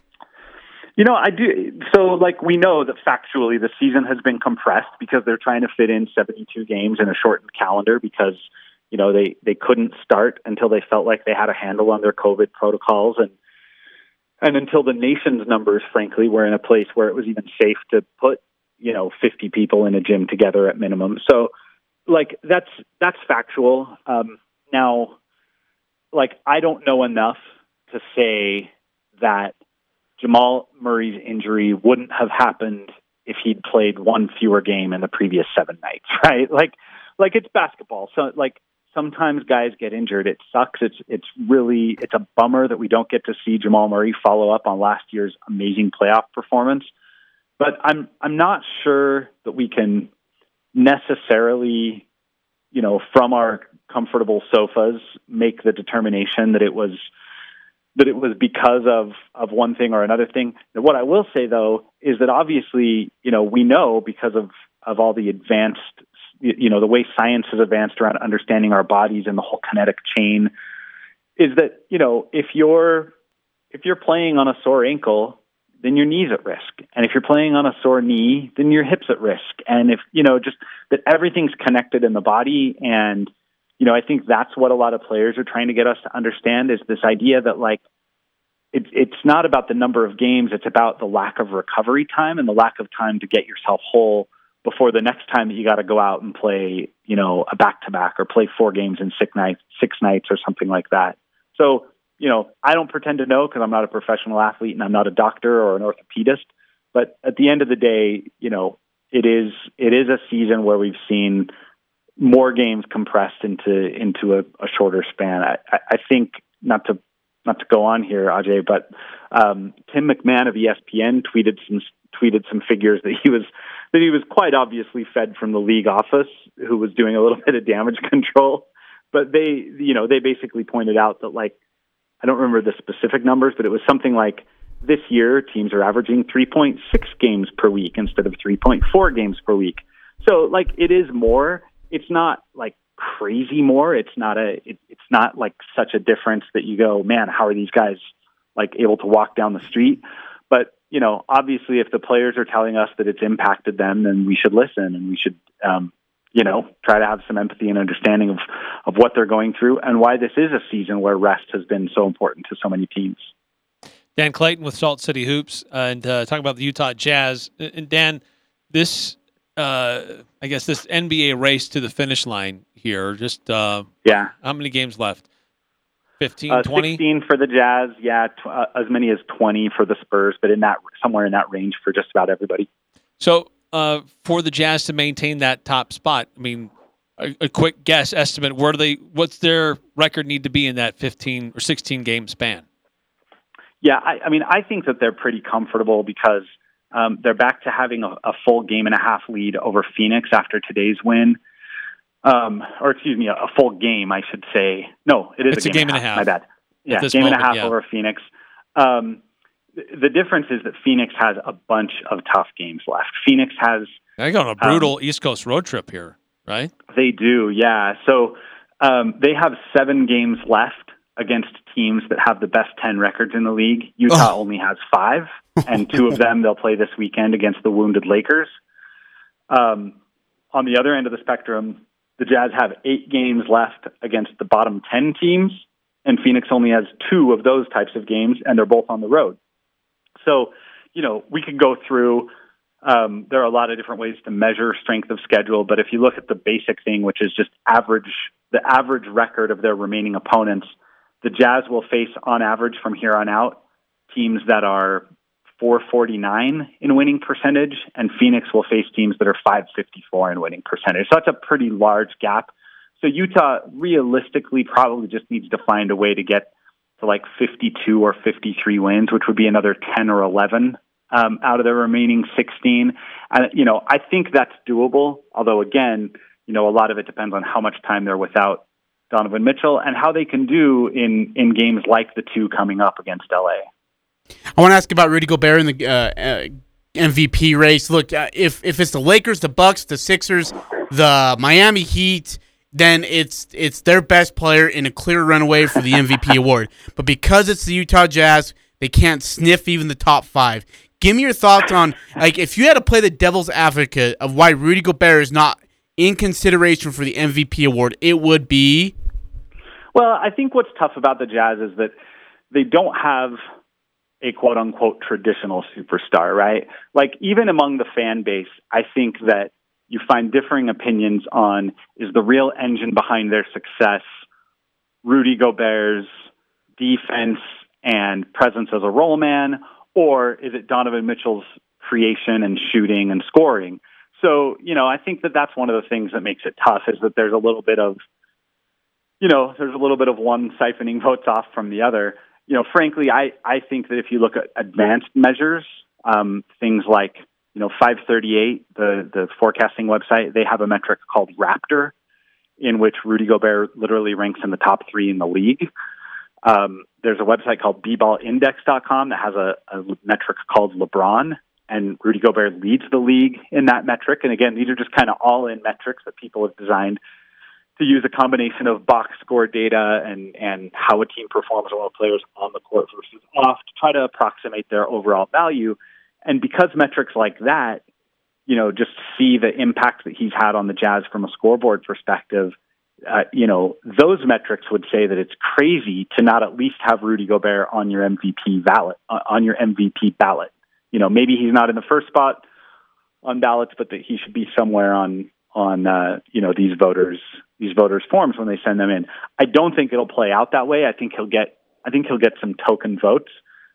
You know, I do. So, like, we know that factually the season has been compressed because they're trying to fit in 72 games in a shortened calendar because, you know, they, they couldn't start until they felt like they had a handle on their COVID protocols. And, and until the nation's numbers, frankly, were in a place where it was even safe to put, you know, 50 people in a gym together at minimum. So, like, that's, that's factual. Um, now, like, I don't know enough to say that Jamal Murray's injury wouldn't have happened if he'd played one fewer game in the previous seven nights, right? Like, like it's basketball. So, like, sometimes guys get injured. It sucks. It's it's really it's a bummer that we don't get to see Jamal Murray follow up on last year's amazing playoff performance. But I'm I'm not sure that we can necessarily, you know, from our comfortable sofas, make the determination that it was that it was because of of one thing or another thing. What I will say though is that obviously, you know, we know because of of all the advanced, you know, the way science has advanced around understanding our bodies and the whole kinetic chain, is that you know if you're if you're playing on a sore ankle, then your knee's at risk, and if you're playing on a sore knee, then your hips at risk, and if you know just that everything's connected in the body and you know, I think that's what a lot of players are trying to get us to understand is this idea that like it, it's not about the number of games; it's about the lack of recovery time and the lack of time to get yourself whole before the next time that you got to go out and play, you know, a back to back or play four games in six nights, six nights or something like that. So, you know, I don't pretend to know because I'm not a professional athlete and I'm not a doctor or an orthopedist. But at the end of the day, you know, it is it is a season where we've seen more games compressed into into a, a shorter span. I, I think not to not to go on here, Ajay, but um, Tim McMahon of ESPN tweeted some tweeted some figures that he was that he was quite obviously fed from the league office, who was doing a little bit of damage control. But they, you know, they basically pointed out that like I don't remember the specific numbers, but it was something like this year teams are averaging 3.6 games per week instead of 3.4 games per week. So like it is more. It's not like crazy more. It's not a. It, it's not like such a difference that you go, man, how are these guys like able to walk down the street? But you know, obviously, if the players are telling us that it's impacted them, then we should listen and we should, um, you know, try to have some empathy and understanding of of what they're going through and why this is a season where rest has been so important to so many teams. Dan Clayton with Salt City Hoops and uh, talking about the Utah Jazz. And Dan, this, uh, I guess, this NBA race to the finish line here. Just uh, yeah, how many games left? 15, uh, 20? 16 for the Jazz, yeah, tw- uh, as many as 20 for the Spurs, but in that somewhere in that range for just about everybody. So, uh, for the Jazz to maintain that top spot, I mean, a, a, quick guess estimate, where do they what's their record need to be in that 15 or 16 game span? Yeah, I, I mean, I think that they're pretty comfortable because um, they're back to having a, a full game and a half lead over Phoenix after today's win um, or excuse me, a, a, full game, I should say. No, it is it's a game, a game and, a half. My bad. Yeah, game moment, and a half yeah. over Phoenix. Um, the difference is that Phoenix has a bunch of tough games left. Phoenix has. They got on a brutal um, East Coast road trip here, right? They do, yeah. So um, they have seven games left against teams that have the best 10 records in the league. Utah oh. only has five, and two of them they'll play this weekend against the wounded Lakers. Um, on the other end of the spectrum, the Jazz have eight games left against the bottom 10 teams, and Phoenix only has two of those types of games, and they're both on the road. So, you know, we could go through. Um, there are a lot of different ways to measure strength of schedule, but if you look at the basic thing, which is just average, the average record of their remaining opponents, the Jazz will face on average from here on out teams that are 449 in winning percentage, and Phoenix will face teams that are 554 in winning percentage. So that's a pretty large gap. So Utah realistically probably just needs to find a way to get to like 52 or 53 wins, which would be another 10 or 11 um, out of the remaining 16. And, you know, I think that's doable. Although, again, you know, a lot of it depends on how much time they're without Donovan Mitchell and how they can do in, in games like the two coming up against LA. I want to ask about Rudy Gobert in the uh, uh, MVP race. Look, uh, if if it's the Lakers, the Bucks, the Sixers, the Miami Heat, then it's it's their best player in a clear runaway for the MVP award. But because it's the Utah Jazz, they can't sniff even the top five. Give me your thoughts on like if you had to play the devil's advocate of why Rudy Gobert is not in consideration for the MVP award. It would be. Well, I think what's tough about the Jazz is that they don't have a quote unquote traditional superstar, right? Like even among the fan base, I think that you find differing opinions on is the real engine behind their success Rudy Gobert's defense and presence as a role man, or is it Donovan Mitchell's creation and shooting and scoring? So, you know, I think that that's one of the things that makes it tough is that there's a little bit of, you know, there's a little bit of one siphoning votes off from the other you know, frankly, I, I think that if you look at advanced measures, um, things like, you know, 538, the, the forecasting website, they have a metric called Raptor, in which Rudy Gobert literally ranks in the top three in the league. Um, there's a website called bballindex.com that has a, a metric called LeBron, and Rudy Gobert leads the league in that metric. And again, these are just kind of all in metrics that people have designed to use a combination of box score data and, and how a team performs while player's on the court versus off to try to approximate their overall value. And because metrics like that, you know, just see the impact that he's had on the Jazz from a scoreboard perspective, uh, you know, those metrics would say that it's crazy to not at least have Rudy Gobert on your MVP ballot, uh, on your MVP ballot. You know, maybe he's not in the first spot on ballots, but that he should be somewhere on on uh, you know these voters these voters forms when they send them in. I don't think it'll play out that way. I think he'll get I think he'll get some token votes,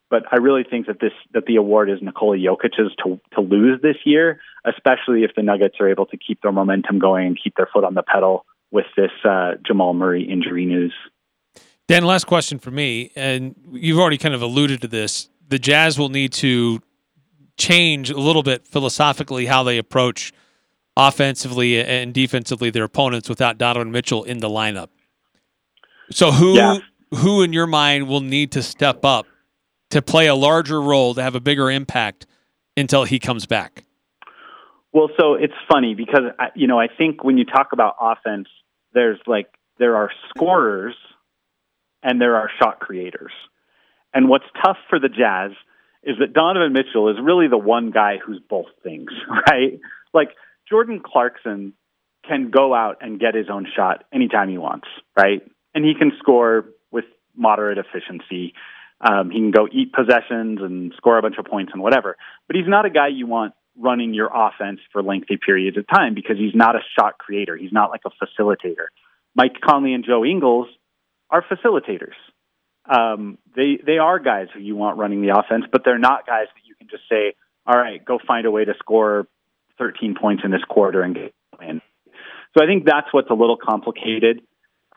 but I really think that this that the award is Nikola Jokic's to to lose this year, especially if the Nuggets are able to keep their momentum going and keep their foot on the pedal with this uh, Jamal Murray injury news. Dan, last question for me, and you've already kind of alluded to this. The Jazz will need to change a little bit philosophically how they approach offensively and defensively their opponents without Donovan Mitchell in the lineup. So who Yeah. who in your mind will need to step up to play a larger role to have a bigger impact until he comes back? Well, so it's funny because you know I think when you talk about offense, there's like there are scorers and there are shot creators. And what's tough for the Jazz is that Donovan Mitchell is really the one guy who's both things, right? Like Jordan Clarkson can go out and get his own shot anytime he wants, right? And he can score with moderate efficiency. Um, he can go eat possessions and score a bunch of points and whatever. But he's not a guy you want running your offense for lengthy periods of time because he's not a shot creator. He's not like a facilitator. Mike Conley and Joe Ingles are facilitators. Um, they they are guys who you want running the offense, but they're not guys that you can just say, "All right, go find a way to score 13 points in this quarter and get in." So I think that's what's a little complicated.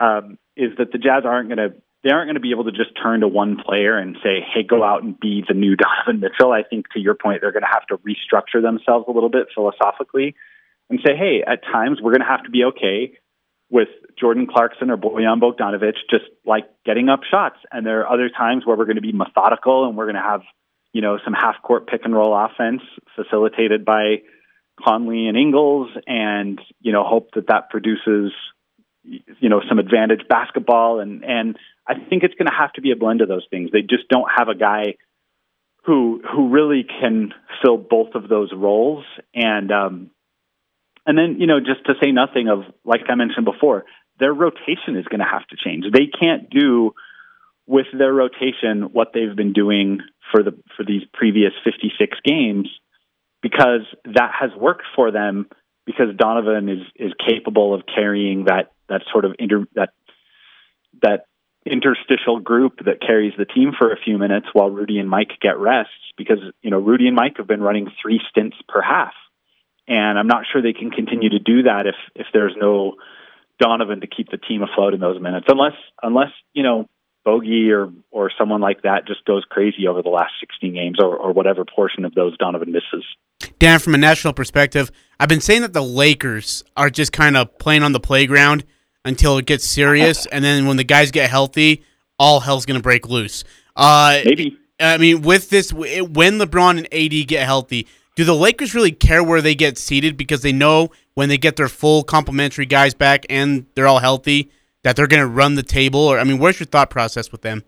Um, is that the Jazz aren't going to they aren't going to be able to just turn to one player and say, "Hey, go out and be the new Donovan Mitchell." I think to your point, they're going to have to restructure themselves a little bit philosophically and say, "Hey, at times we're going to have to be okay with Jordan Clarkson or Bojan Bogdanovic just like getting up shots, and there are other times where we're going to be methodical and we're going to have, you know, some half court pick and roll offense facilitated by Conley and Ingles, and you know, hope that that produces." you know some advantage basketball and and I think it's going to have to be a blend of those things. They just don't have a guy who who really can fill both of those roles and um and then you know just to say nothing of like I mentioned before, their rotation is going to have to change. They can't do with their rotation what they've been doing for the for these previous 56 games because that has worked for them because Donovan is is capable of carrying that that sort of inter that that interstitial group that carries the team for a few minutes while Rudy and Mike get rests because you know Rudy and Mike have been running three stints per half. And I'm not sure they can continue to do that if if there's no Donovan to keep the team afloat in those minutes unless unless you know Bogey or or someone like that just goes crazy over the last 16 games or, or whatever portion of those Donovan misses. Dan, from a national perspective, I've been saying that the Lakers are just kind of playing on the playground until it gets serious, and then when the guys get healthy, all hell's gonna break loose. Uh, Maybe. I mean, with this, when LeBron and AD get healthy, do the Lakers really care where they get seated because they know when they get their full complementary guys back and they're all healthy that they're going to run the table? Or I mean, where's your thought process with them?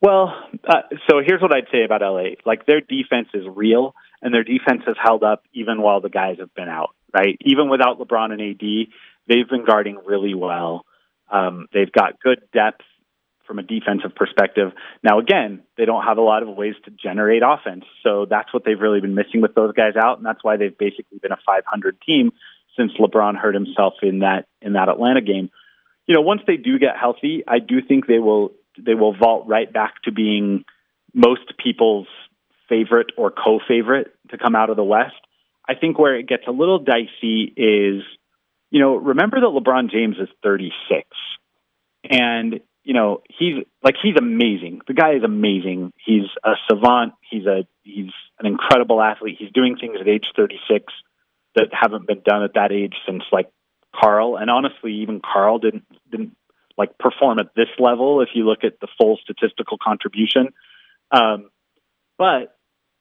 Well, uh, so here's what I'd say about LA. Like their defense is real, and their defense has held up even while the guys have been out. Right, even without LeBron and AD, they've been guarding really well. Um, they've got good depth from a defensive perspective. Now, again, they don't have a lot of ways to generate offense, so that's what they've really been missing with those guys out, and that's why they've basically been a 500 team since LeBron hurt himself in that in that Atlanta game. You know, once they do get healthy, I do think they will they will vault right back to being most people's favorite or co-favorite to come out of the West. I think where it gets a little dicey is, you know, remember that LeBron James is 36, and you know he's like he's amazing. The guy is amazing. He's a savant. He's a he's an incredible athlete. He's doing things at age 36 that haven't been done at that age since like Karl, and honestly, even Karl didn't didn't like perform at this level if you look at the full statistical contribution. Um, but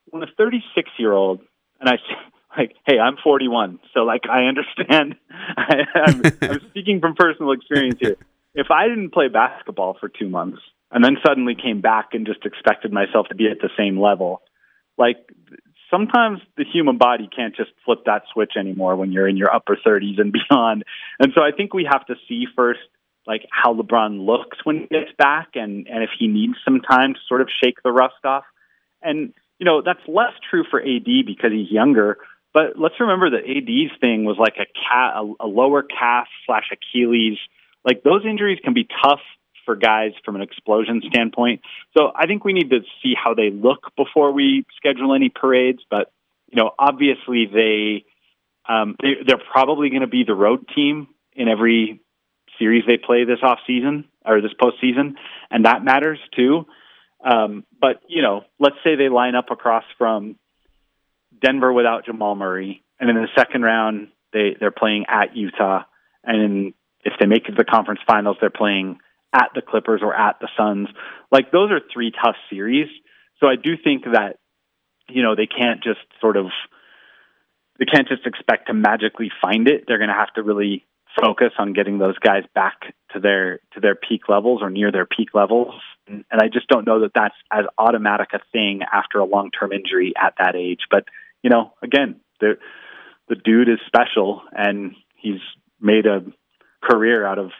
when a 36 year old, and I like, hey, I'm 41, so like I understand. I, I'm, I'm speaking from personal experience here. If I didn't play basketball for two months and then suddenly came back and just expected myself to be at the same level, like sometimes the human body can't just flip that switch anymore when you're in your upper 30s and beyond. And so I think we have to see first like how LeBron looks when he gets back and and if he needs some time to sort of shake the rust off. And you know, that's less true for AD because he's younger, but let's remember that AD's thing was like a cat a, a lower calf slash Achilles. Like those injuries can be tough for guys from an explosion standpoint. So I think we need to see how they look before we schedule any parades. But you know, obviously they, um, they they're probably going to be the road team in every series they play this off season or this postseason, and that matters too. Um, but you know, let's say they line up across from Denver without Jamal Murray, and in the second round they they're playing at Utah, and if they make it to the conference finals, they're playing at the Clippers or at the Suns. Like those are three tough series. So I do think that you know they can't just sort of they can't just expect to magically find it. They're going to have to really focus on getting those guys back to their to their peak levels or near their peak levels. And, and I just don't know that that's as automatic a thing after a long term injury at that age. But you know, again, the the dude is special, and he's made a career out of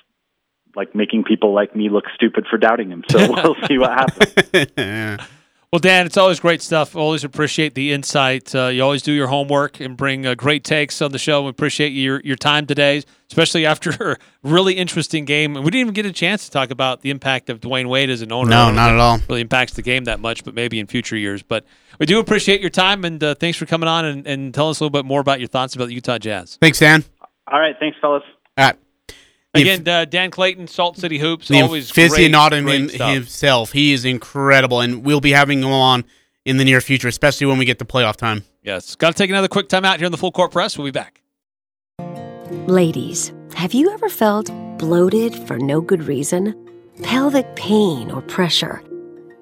like making people like me look stupid for doubting him. So we'll see what happens. Well, Dan, it's always great stuff. Always appreciate the insight. Uh, you always do your homework and bring uh, great takes on the show. We appreciate your your time today, especially after a really interesting game. And we didn't even get a chance to talk about the impact of Dwyane Wade as an owner. No, not at all. Really impacts the game that much, but maybe in future years. But we do appreciate your time and uh, thanks for coming on and, and telling us a little bit more about your thoughts about the Utah Jazz. Thanks, Dan. All right, thanks, fellas. All right. Again, uh, Dan Clayton, Salt City Hoops, the always great, aficionado great him- himself. He is incredible, and we'll be having him on in the near future, especially when we get to playoff time. Yes. Got to take another quick time out here in the Full Court Press. We'll be back. Ladies, have you ever felt bloated for no good reason? Pelvic pain or pressure?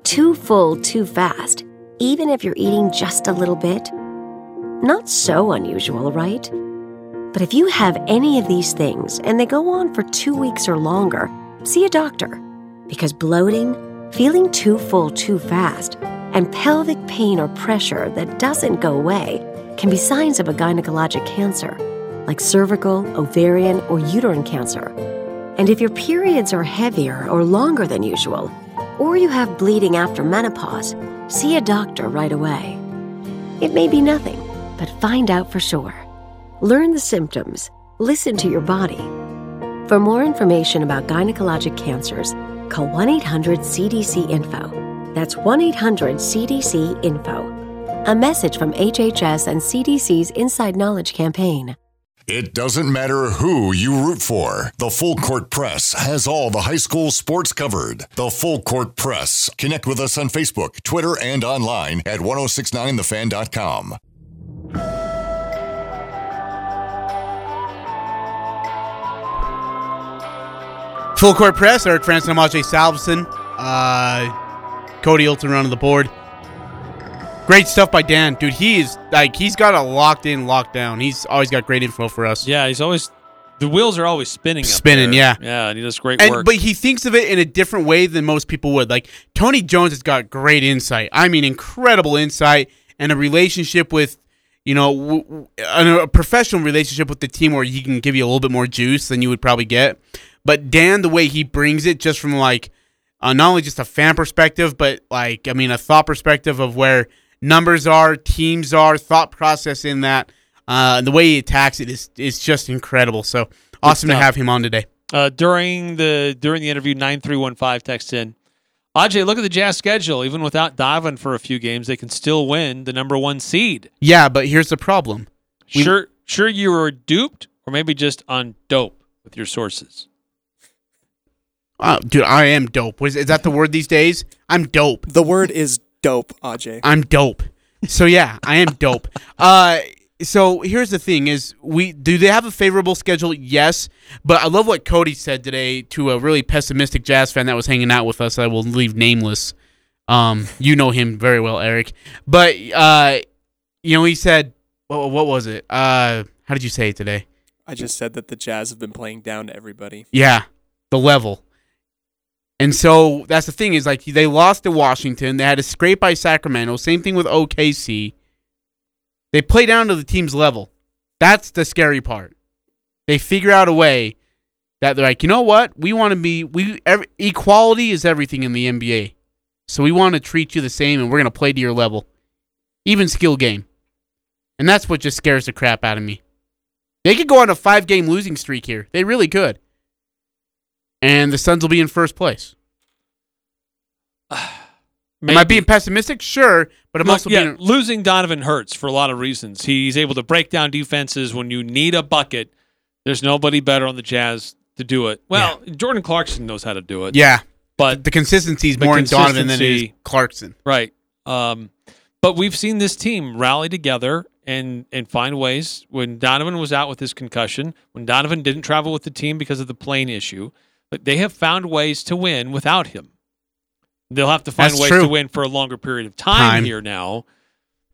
Too full too fast, even if you're eating just a little bit? Not so unusual, right? But if you have any of these things and they go on for two weeks or longer, see a doctor. Because bloating, feeling too full too fast, and pelvic pain or pressure that doesn't go away can be signs of a gynecologic cancer, like cervical, ovarian, or uterine cancer. And if your periods are heavier or longer than usual, or you have bleeding after menopause, see a doctor right away. It may be nothing, but find out for sure. Learn the symptoms, listen to your body. For more information about gynecologic cancers, call 1 800 CDC Info. That's 1 800 CDC Info. A message from HHS and CDC's Inside Knowledge campaign. It doesn't matter who you root for. The Full Court Press has all the high school sports covered. The Full Court Press. Connect with us on Facebook, Twitter, and online at 1069thefan.com. Full court press. Eric Frandsen and Ajay Salvesen. Uh, Cody Hilton running the board. Great stuff by Dan, dude. He is like he's got a locked in, locked down. He's always got great info for us. Yeah, he's always the wheels are always spinning. Spinning, yeah. yeah, and he does great And, work. but he thinks of it in a different way than most people would. Like Tony Jones has got great insight. I mean, incredible insight and a relationship with, you know, w- w- a professional relationship with the team where he can give you a little bit more juice than you would probably get. But Dan, the way he brings it, just from like uh, not only just a fan perspective, but like I mean, a thought perspective of where numbers are, teams are, thought process in that. Uh, the way he attacks it is is just incredible. So awesome to have him on today. uh, during the during the interview, nine three one five text in. Ajay, look at the Jazz schedule. Even without diving for a few games, they can still win the number one seed. Yeah, but here's the problem. We- Sure, sure, you were duped, or maybe just on dope with your sources. Oh, dude, I am dope. What is, is that the word these days? I'm dope. The word is dope, Aj. I'm dope. So yeah, I am dope. Uh, so here's the thing: is we do they have a favorable schedule? Yes, but I love what Cody said today to a really pessimistic Jazz fan that was hanging out with us. I will leave nameless. Um, you know him very well, Eric. But uh, you know, he said, what, what was it? Uh, how did you say it today? I just said that the Jazz have been playing down to everybody. Yeah, the level. And so that's the thing is like they lost to Washington. They had a scrape by Sacramento. Same thing with OKC. They play down to the team's level. That's the scary part. They figure out a way that they're like, you know what? We want to be we every, equality is everything in the NBA. So we want to treat you the same, and we're gonna play to your level, even skill game. And that's what just scares the crap out of me. They could go on a five game losing streak here. They really could. And the Suns will be in first place. Am I being pessimistic? Sure, but I'm Look, also yeah, being losing Donovan hurts for a lot of reasons. He's able to break down defenses when you need a bucket. There's nobody better on the Jazz to do it. Well, Jordan Clarkson knows how to do it. yeah. but the consistency is more in Donovan than it is Clarkson. Right. Um, but we've seen this team rally together and and find ways. When Donovan was out with his concussion, when Donovan didn't travel with the team because of the plane issue, but they have found ways to win without him. They'll have to find That's ways true. to win for a longer period of time, Time. here now.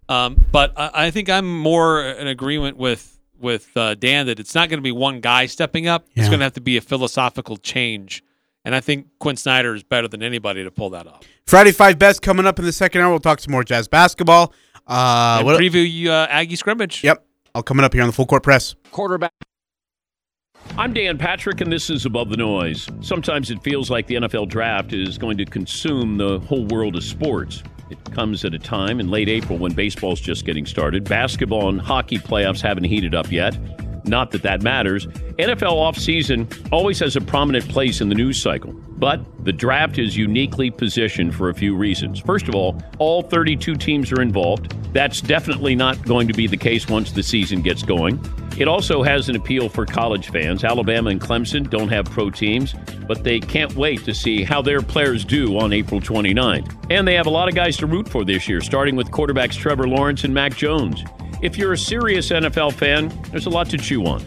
Um, but I, I think I'm more in agreement with with uh, Dan that it's not going to be one guy stepping up. It's going to have to be a philosophical change, and I think Quinn Snyder is better than anybody to pull that off. Friday Five Best coming up in the second hour. We'll talk some more Jazz basketball. Uh, and what- preview uh, Aggie scrimmage. Yep, all coming up here on the Full Court Press. Quarterback. I'm Dan Patrick, and this is Above the Noise. Sometimes it feels like the NFL draft is going to consume the whole world of sports. It comes at a time in late April when baseball's just getting started. Basketball and hockey playoffs haven't heated up yet. Not that that matters. NFL offseason always has a prominent place in the news cycle. But the draft is uniquely positioned for a few reasons. First of all, all 32 teams are involved. That's definitely not going to be the case once the season gets going. It also has an appeal for college fans. Alabama and Clemson don't have pro teams, but they can't wait to see how their players do on April 29th. And they have a lot of guys to root for this year, starting with quarterbacks Trevor Lawrence and Mac Jones. If you're a serious NFL fan, there's a lot to chew on.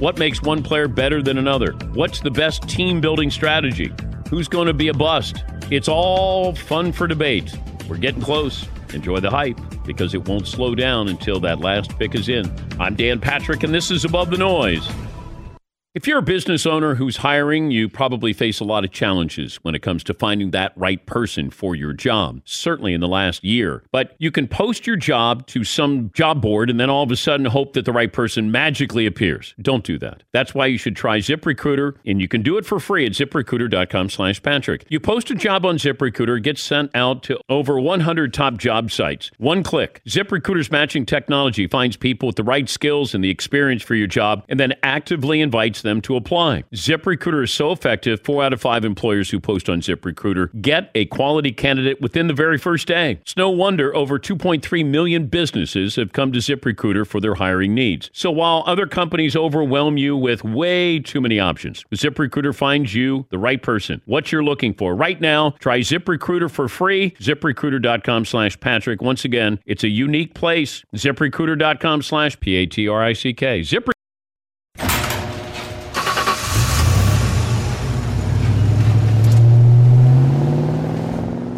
What makes one player better than another? What's the best team building strategy? Who's going to be a bust? It's all fun for debate. We're getting close. Enjoy the hype because it won't slow down until that last pick is in. I'm Dan Patrick, and this is Above the Noise. If you're a business owner who's hiring, you probably face a lot of challenges when it comes to finding that right person for your job, certainly in the last year. But you can post your job to some job board and then all of a sudden hope that the right person magically appears. Don't do that. That's why you should try ZipRecruiter, and you can do it for free at ziprecruiter.com slash Patrick. You post a job on ZipRecruiter, it gets sent out to over 100 top job sites. One click. ZipRecruiter's matching technology finds people with the right skills and the experience for your job and then actively invites them to apply. ZipRecruiter is so effective, four out of five employers who post on ZipRecruiter get a quality candidate within the very first day. It's no wonder over 2.3 million businesses have come to ZipRecruiter for their hiring needs. So while other companies overwhelm you with way too many options, ZipRecruiter finds you the right person, what you're looking for. Right now, try ZipRecruiter for free. ZipRecruiter.com slash Patrick. Once again, it's a unique place. ZipRecruiter.com slash P-A-T-R-I-C-K. Zip I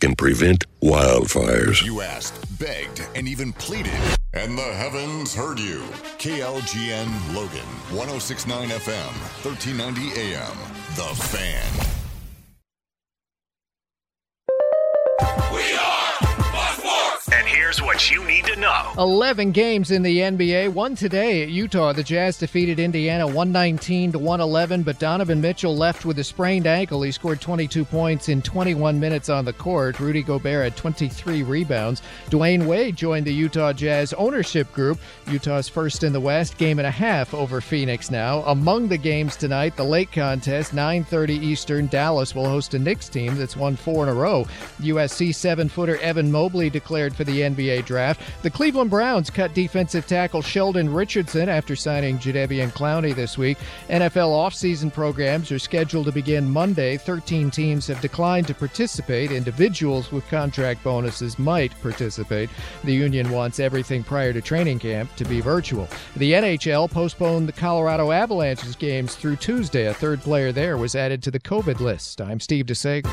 can prevent wildfires. You asked, begged, and even pleaded, and the heavens heard you. KLGN Logan, 1069 FM, 1390 AM. The Fan. And Here's what you need to know. 11 games in the NBA. One today at Utah. The Jazz defeated Indiana 119 to 111, but Donovan Mitchell left with a sprained ankle. He scored 22 points in 21 minutes on the court. Rudy Gobert had 23 rebounds. Dwyane Wade joined the Utah Jazz ownership group. Utah's first in the West, game and a half over Phoenix now. Among the games tonight, the late contest, 9:30 Eastern. Dallas will host a Knicks team that's won four in a row. USC seven-footer Evan Mobley declared for the NBA draft. The Cleveland Browns cut defensive tackle Sheldon Richardson after signing Jadeveon Clowney this week. NFL offseason programs are scheduled to begin Monday. 13 teams have declined to participate. Individuals with contract bonuses might participate. The union wants everything prior to training camp to be virtual. The NHL postponed the Colorado Avalanche's games through Tuesday. A third player there was added to the COVID list. I'm Steve DeSager.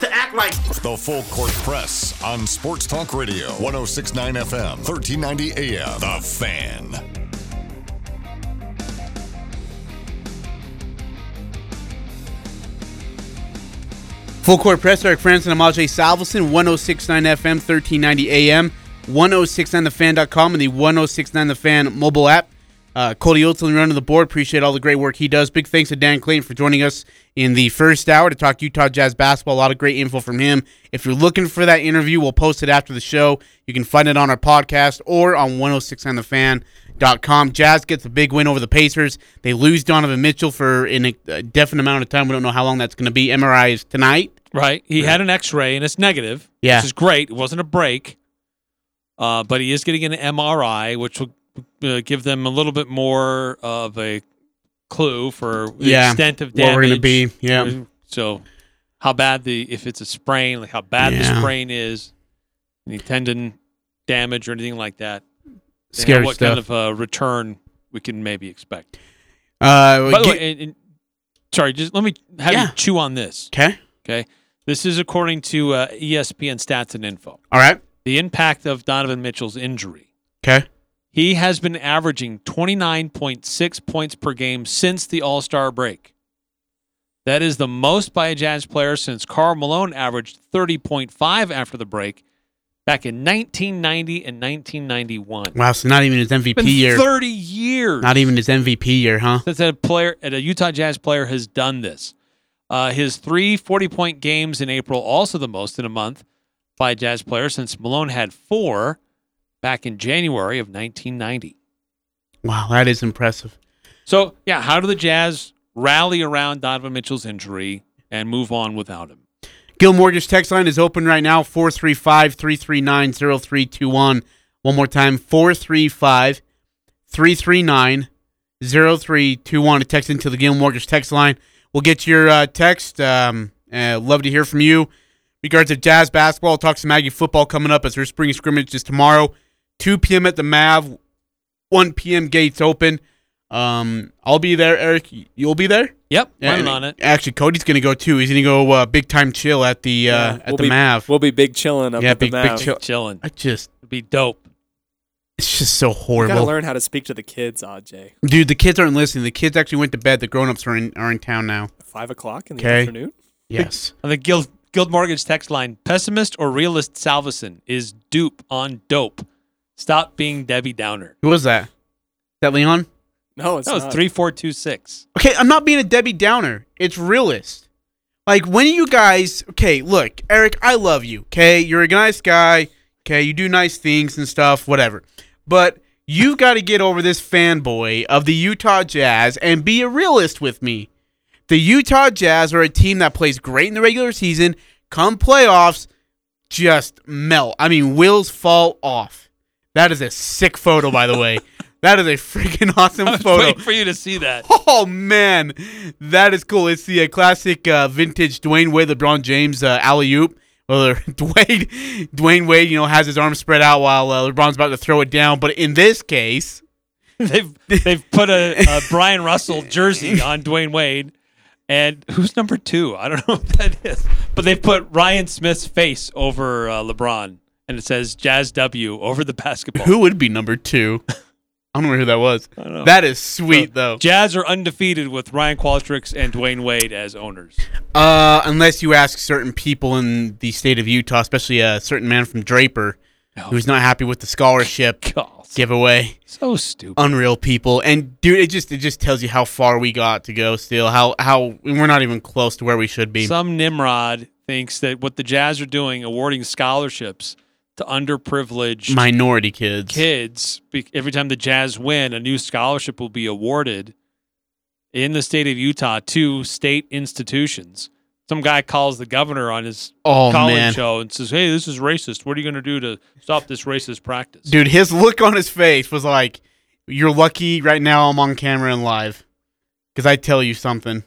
to act like The Full Court Press on Sports Talk Radio, 1069 FM, 1390 AM. The Fan. Full court press, Eric Frandsen, I'm Ajay Salvesen, 1069 FM, 1390 AM, 1069thefan.com, and the 1069 The Fan mobile app. Uh, Cody Oatley running the board. Appreciate all the great work he does. Big thanks to Dan Clayton for joining us in the first hour to talk Utah Jazz basketball. A lot of great info from him. If you're looking for that interview, we'll post it after the show. You can find it on our podcast or on 1069thefan.com. Jazz gets a big win over the Pacers. They lose Donovan Mitchell for an a definite amount of time. We don't know how long that's going to be. MRI is tonight. Right. He had an X-ray and it's negative. Yeah. Which is great. It wasn't a break. Uh, but he is getting an MRI, which will uh, give them a little bit more of a clue for the Yeah, extent of damage. what we're gonna be, yeah. So, how bad the if it's a sprain, like how bad the sprain is, any tendon damage or anything like that. Scary what kind of uh, return we can maybe expect. Uh, By the get- way, and, and- sorry, just let me have Yeah. you chew on this. Okay. Okay. This is according to uh, ESPN stats and info. All right. The impact of Donovan Mitchell's injury. Okay. He has been averaging 29.6 points per game since the All Star break. That is the most by a Jazz player since Karl Malone averaged 30.5 after the break back in 1990 and 1991. Wow, so not even his MVP Been year. 30 years. Not even his MVP year, huh? Since a player, a Utah Jazz player has done this. Uh, his three 40 point games in April, also the most in a month by a Jazz player since Malone had four back in January of 1990. Wow, that is impressive. So, yeah, how do the Jazz rally around Donovan Mitchell's injury and move on without him? Guild Mortgage text line is open right now 435 339 0321. One more time 435 339 0321 to text into the Guild Mortgage text line. We'll get your uh, text. Um, uh, love to hear from you. Regards to Jazz basketball, talk some Aggie football coming up as their spring scrimmage is tomorrow, 2 p.m. at the Mav, 1 p.m. gates open. Um, I'll be there. Eric, you'll be there. Yep, Yeah, planning on it. Actually, Cody's gonna go too. He's gonna go uh, big time chill at the uh, Yeah, at we'll the be- Mav. We'll be big chilling up yeah, at the big Mav. big chill. Chilling. I just It'd be dope. it's just so horrible. You gotta learn how to speak to the kids, Aj. dude. The kids aren't listening. The kids actually went to bed. The grown ups are in are in town now. Five o'clock in the Okay. afternoon. Yes. On the Guild, Guild Mortgage text line, pessimist or realist Salvesen is dupe on dope. Stop being Debbie Downer. Who was that? Is that Leon? No, it's That was not. 3426. Okay, I'm not being a Debbie Downer. It's realist. Like when you guys, okay, look, Eric, I love you. Okay, you're a nice guy. Okay, you do nice things and stuff, whatever. But you've got to get over this fanboy of the Utah Jazz and be a realist with me. The Utah Jazz are a team that plays great in the regular season. Come playoffs, just melt. I mean, wheels fall off. That is a sick photo, by the way. that is a freaking awesome I was photo. waiting for you to see that. Oh man, that is cool. It's the uh, classic uh, vintage Dwyane Wade, LeBron James uh, alley oop Well, Dwyane, Dwyane Wade, you know, has his arms spread out while uh, LeBron's about to throw it down. But in this case, they've they've put a, a Bryon Russell jersey on Dwyane Wade, and who's number two? I don't know what that is, but they've put Ryan Smith's face over uh, LeBron, and it says Jazz W over the basketball. who would be number two? I don't know who that was. That is sweet, though. Jazz are undefeated with Ryan Qualtrics and Dwyane Wade as owners. Uh, unless you ask certain people in the state of Utah, especially a certain man from Draper, who's not happy with the scholarship giveaway. So stupid. Unreal people, and dude, it just it just tells you how far we got to go. Still, how how we're not even close to where we should be. Some Nimrod thinks that what the Jazz are doing, awarding scholarships to underprivileged Minority kids. kids, every time the Jazz win, a new scholarship will be awarded in the state of Utah to state institutions. Some guy calls the governor on his Oh, calling man. show and says, "Hey, this is racist. What are you going to do to stop this racist practice?" Dude, his look on his face was like, "You're lucky right now. I'm on camera and live, because I tell you something."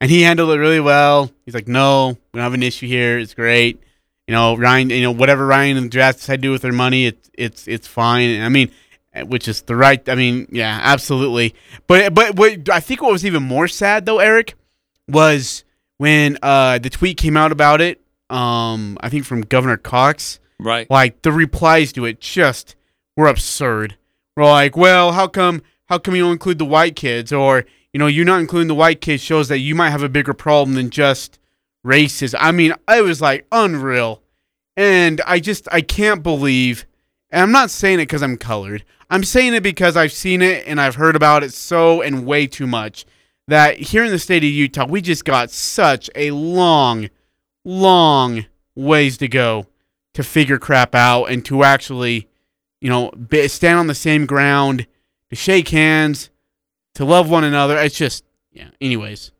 And he handled it really well. He's like, "No, we don't have an issue here. It's great. You know, Ryan. You know, whatever Ryan and the Jazz decide to do with their money, it's it's it's fine. I mean, which is the right. I mean, yeah, absolutely. But but what I think what was even more sad though, Eric, was when uh the tweet came out about it. Um, I think from Governor Cox. Right. Like the replies to it just were absurd. We're like, well, how come how come you don't include the white kids? Or, you know, you not including the white kids shows that you might have a bigger problem than just racism. I mean, it was like unreal. And I just I can't believe and I'm not saying it because I'm colored. I'm saying it because I've seen it and I've heard about it so and way too much that here in the state of Utah, we just got such a long, long ways to go to figure crap out and to actually, you know, stand on the same ground, to shake hands, to love one another. It's just, yeah. Anyways,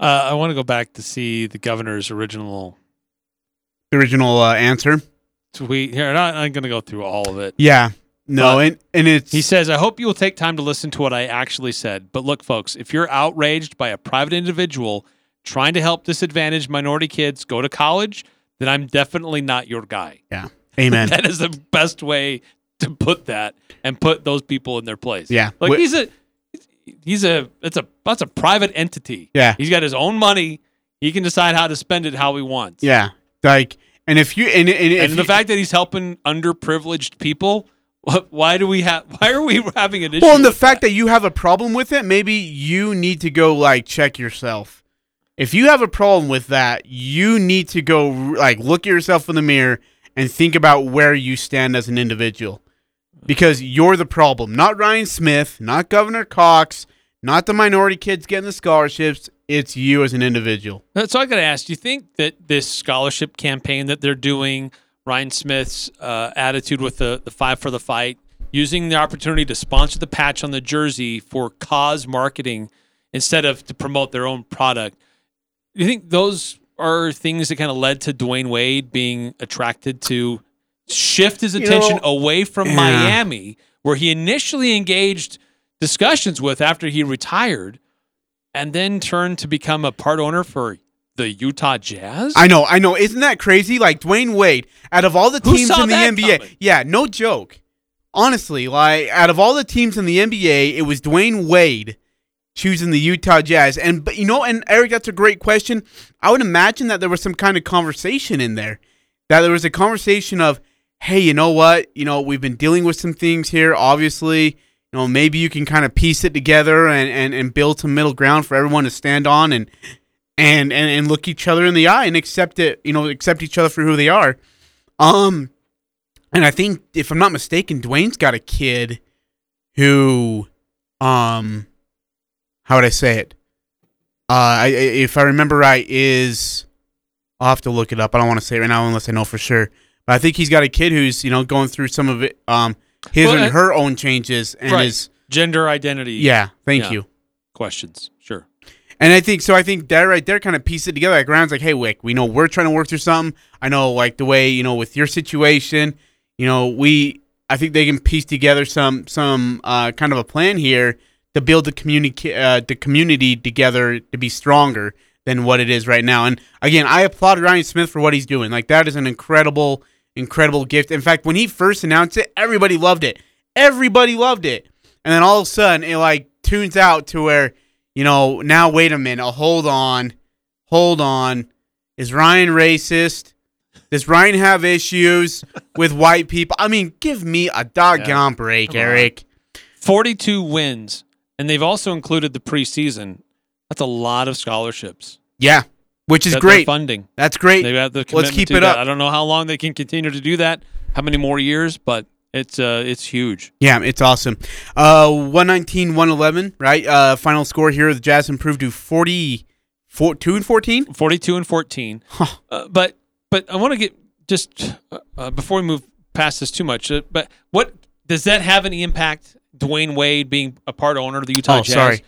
Uh, I want to go back to see the governor's original the original uh, answer. tweet. Here, I'm not, I'm going to go through all of it. Yeah. No, But and and it's He says, I hope you will take time to listen to what I actually said. But look, folks, if you're outraged by a private individual trying to help disadvantaged minority kids go to college, then I'm definitely not your guy. Yeah. Amen. that is the best way to put that and put those people in their place. Yeah. Like Wh- he's a he's a it's a that's a private entity. Yeah. He's got his own money. He can decide how to spend it how he wants. yeah, like, and if you and, and, if And the you- fact that he's helping underprivileged people, why do we have why are we having an issue? Well, and the fact that you have a problem with it, maybe you need to go like check yourself. If you have a problem with that, you need to go like look at yourself in the mirror and think about where you stand as an individual. Because you're the problem, not Ryan Smith, not Governor Cox, not the minority kids getting the scholarships. It's you as an individual. Uh, So I got to ask, do you think that this scholarship campaign that they're doing, Ryan Smith's uh, attitude with the, the five for the fight, using the opportunity to sponsor the patch on the jersey for cause marketing instead of to promote their own product, do you think those are things that kind of led to Dwyane Wade being attracted to shift his You attention know, away from yeah. Miami, where he initially engaged discussions with after he retired, and then turned to become a part owner for the Utah Jazz? I know, I know. Isn't that crazy? Like Dwyane Wade, out of all the teams in the NBA, coming? yeah, no joke. Honestly, like out of all the teams in the NBA, it was Dwyane Wade choosing the Utah Jazz. And but you know, and Eric, that's a great question. I would imagine that there was some kind of conversation in there. That there was a conversation of, hey, you know what? You know, we've been dealing with some things here. Obviously, you know, maybe you can kind of piece it together and and, and build some middle ground for everyone to stand on and and and and look each other in the eye and accept it. You know, accept each other for who they are. Um, and I think if I'm not mistaken, Dwyane's got a kid who, um, how would I say it? Uh, I, if I remember right, is I'll have to look it up. I don't want to say it right now unless I know for sure. I think he's got a kid who's you know going through some of it, um, his Well, and uh, her own changes and right. his Gender identity. Yeah, thank Yeah. you. Questions. Sure. And I think so. I think that right there kind of piece it together. Like Ryan's like, hey, Wick, we know we're trying to work through something. I know like the way you know with your situation, you know we. I think they can piece together some some uh, kind of a plan here to build the community uh, the community together to be stronger. than what it is right now. And again, I applaud Ryan Smith for what he's doing. Like that is an incredible, incredible gift. In fact, when he first announced it, everybody loved it. Everybody loved it. And then all of a sudden, it like tunes out to where you know now. Wait a minute. Uh, hold on. Hold on. Is Ryan racist? Does Ryan have issues with white people? I mean, give me a doggone break, Come on. Eric. 42 wins, and they've also included the preseason. That's a lot of scholarships. Yeah, which is great. funding. That's great. Got the Let's keep it that. up. I don't know how long they can continue to do that. How many more years? But it's uh, it's huge. Yeah, it's awesome. Uh, 119, 111, right? Uh, final score here. The Jazz improved to 40, 4, 2 and 14? 42 and 14. Uh, but but I want to get just uh, before we move past this too much. Uh, but what does that have any impact? Dwyane Wade being a part owner of the Utah Oh, Jazz sorry.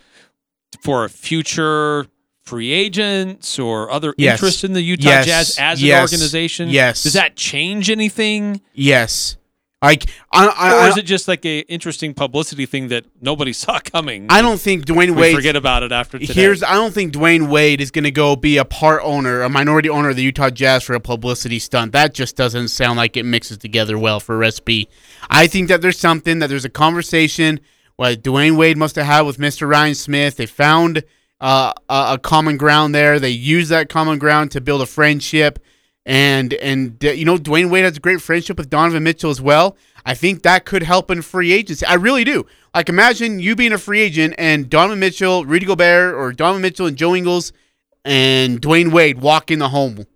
for a future free agents or other Yes. interest in the Utah Yes. Jazz as Yes. an organization? Yes. Does that change anything? Yes. Like, I, I, or I, is it just like a interesting publicity thing that nobody saw coming? I don't think Dwyane Wade. forget about it after today. Here's I don't think Dwyane Wade is going to go be a part owner, a minority owner of the Utah Jazz for a publicity stunt. That just doesn't sound like it mixes together well for recipe. I think that there's something that there's a conversation what Dwyane Wade must have had with Mr. Ryan Smith. They found uh, a, common ground there. They use that common ground to build a friendship. And and uh, you know Dwyane Wade has a great friendship with Donovan Mitchell as well. I think that could help in free agency. I really do. Like imagine you being a free agent and Donovan Mitchell, Rudy Gobert, or Donovan Mitchell and Joe Ingles and Dwyane Wade walk in the home,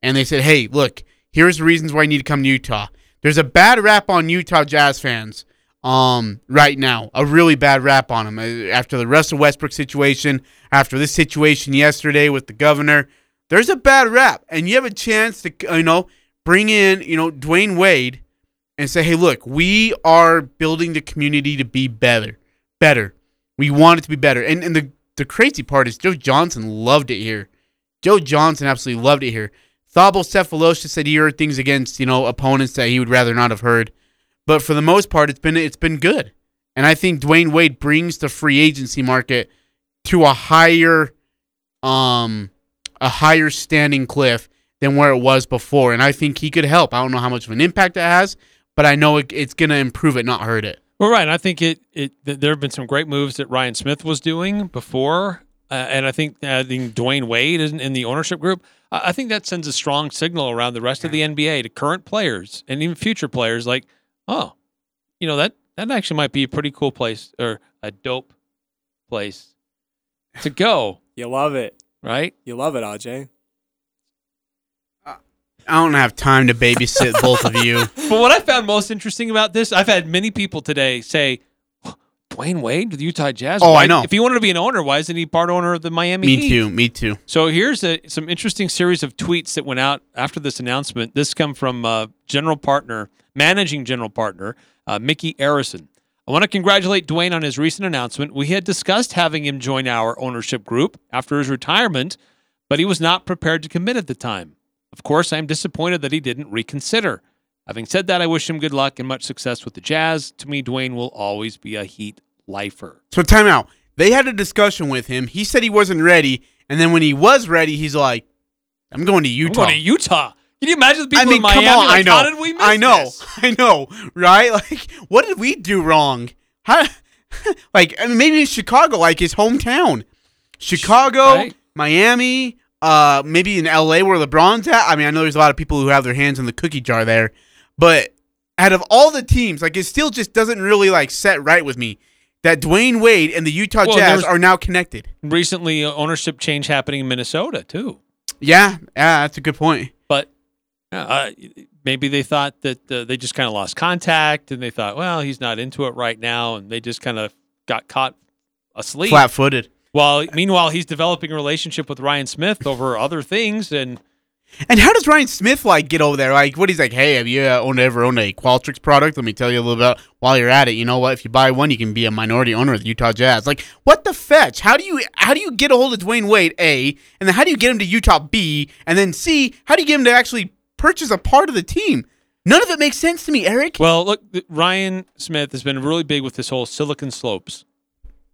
and they said, "Hey, look, here's the reasons why you need to come to Utah." There's a bad rap on Utah Jazz fans um right now. A really bad rap on them Uh, after the Russell Westbrook situation after this situation yesterday with the governor there's a bad rap. And you have a chance to you know bring in you know Dwyane Wade and say hey look we are building the community to be better better. We want it to be better. And and the the crazy part is Joe Johnson loved it here. Joe Johnson absolutely loved it here. Thabo Sefolosha said he heard things against you know opponents that he would rather not have heard but for the most part, it's been it's been good, and I think Dwyane Wade brings the free agency market to a higher, um, a higher standing cliff than where it was before, and I think he could help. I don't know how much of an impact it has, but I know it, it's going to improve it, not hurt it. Well, right. I think it, it th- there have been some great moves that Ryan Smith was doing before, uh, and I think adding Dwyane Wade in, in the ownership group, I I think that sends a strong signal around the rest of the NBA to current players and even future players. Like, oh, you know that that actually might be a pretty cool place or a dope place to go. You love it, right? You love it, Aj. I don't have time to babysit both of you. But what I found most interesting about this, I've had many people today say, Dwyane Wade with the Utah Jazz. Oh, I Why- know. If he wanted to be an owner, why isn't he part owner of the Miami Me Heat? too. Me too. So here's a, some interesting series of tweets that went out after this announcement. This come from uh, general partner, managing general partner, uh, Micky Arison. I want to congratulate Dwyane on his recent announcement. We had discussed having him join our ownership group after his retirement, but he was not prepared to commit at the time. Of course, I am disappointed that he didn't reconsider. Having said that, I wish him good luck and much success with the Jazz. To me, Dwyane will always be a Heat lifer. So time out. They had a discussion with him. He said he wasn't ready, and then when he was ready, he's like, "I'm going to I'm Utah." going to Utah. Can you imagine the people I mean, in Miami? come on. like, I know. How did we miss I know. this? I know. Right? Like, what did we do wrong? How? like, I mean, maybe it's Chicago, like his hometown. Chicago, Right. Miami, uh, maybe in LA where LeBron's at. I mean, I know there's a lot of people who have their hands in the cookie jar there, but out of all the teams, like, it still just doesn't really like set right with me that Dwyane Wade and the Utah Well, Jazz are now connected. Recently, uh, ownership change happening in Minnesota too. Yeah, yeah, that's a good point. But uh, maybe they thought that uh, they just kind of lost contact, and they thought, well, he's not into it right now, and they just kind of got caught asleep, Flat-footed. While meanwhile, he's developing a relationship with Ryan Smith over other things, and And how does Ryan Smith like get over there? Like, what he's like? Hey, have you uh, owned ever owned a Qualtrics product? Let me tell you a little about While you're at it, you know what? If you buy one, you can be a minority owner of the Utah Jazz. Like, what the fetch? How do you how do you get a hold of Dwyane Wade? A, and then how do you get him to Utah? B, and then C, how do you get him to actually purchase a part of the team? None of it makes sense to me, Eric. Well, look, Ryan Smith has been really big with this whole Silicon Slopes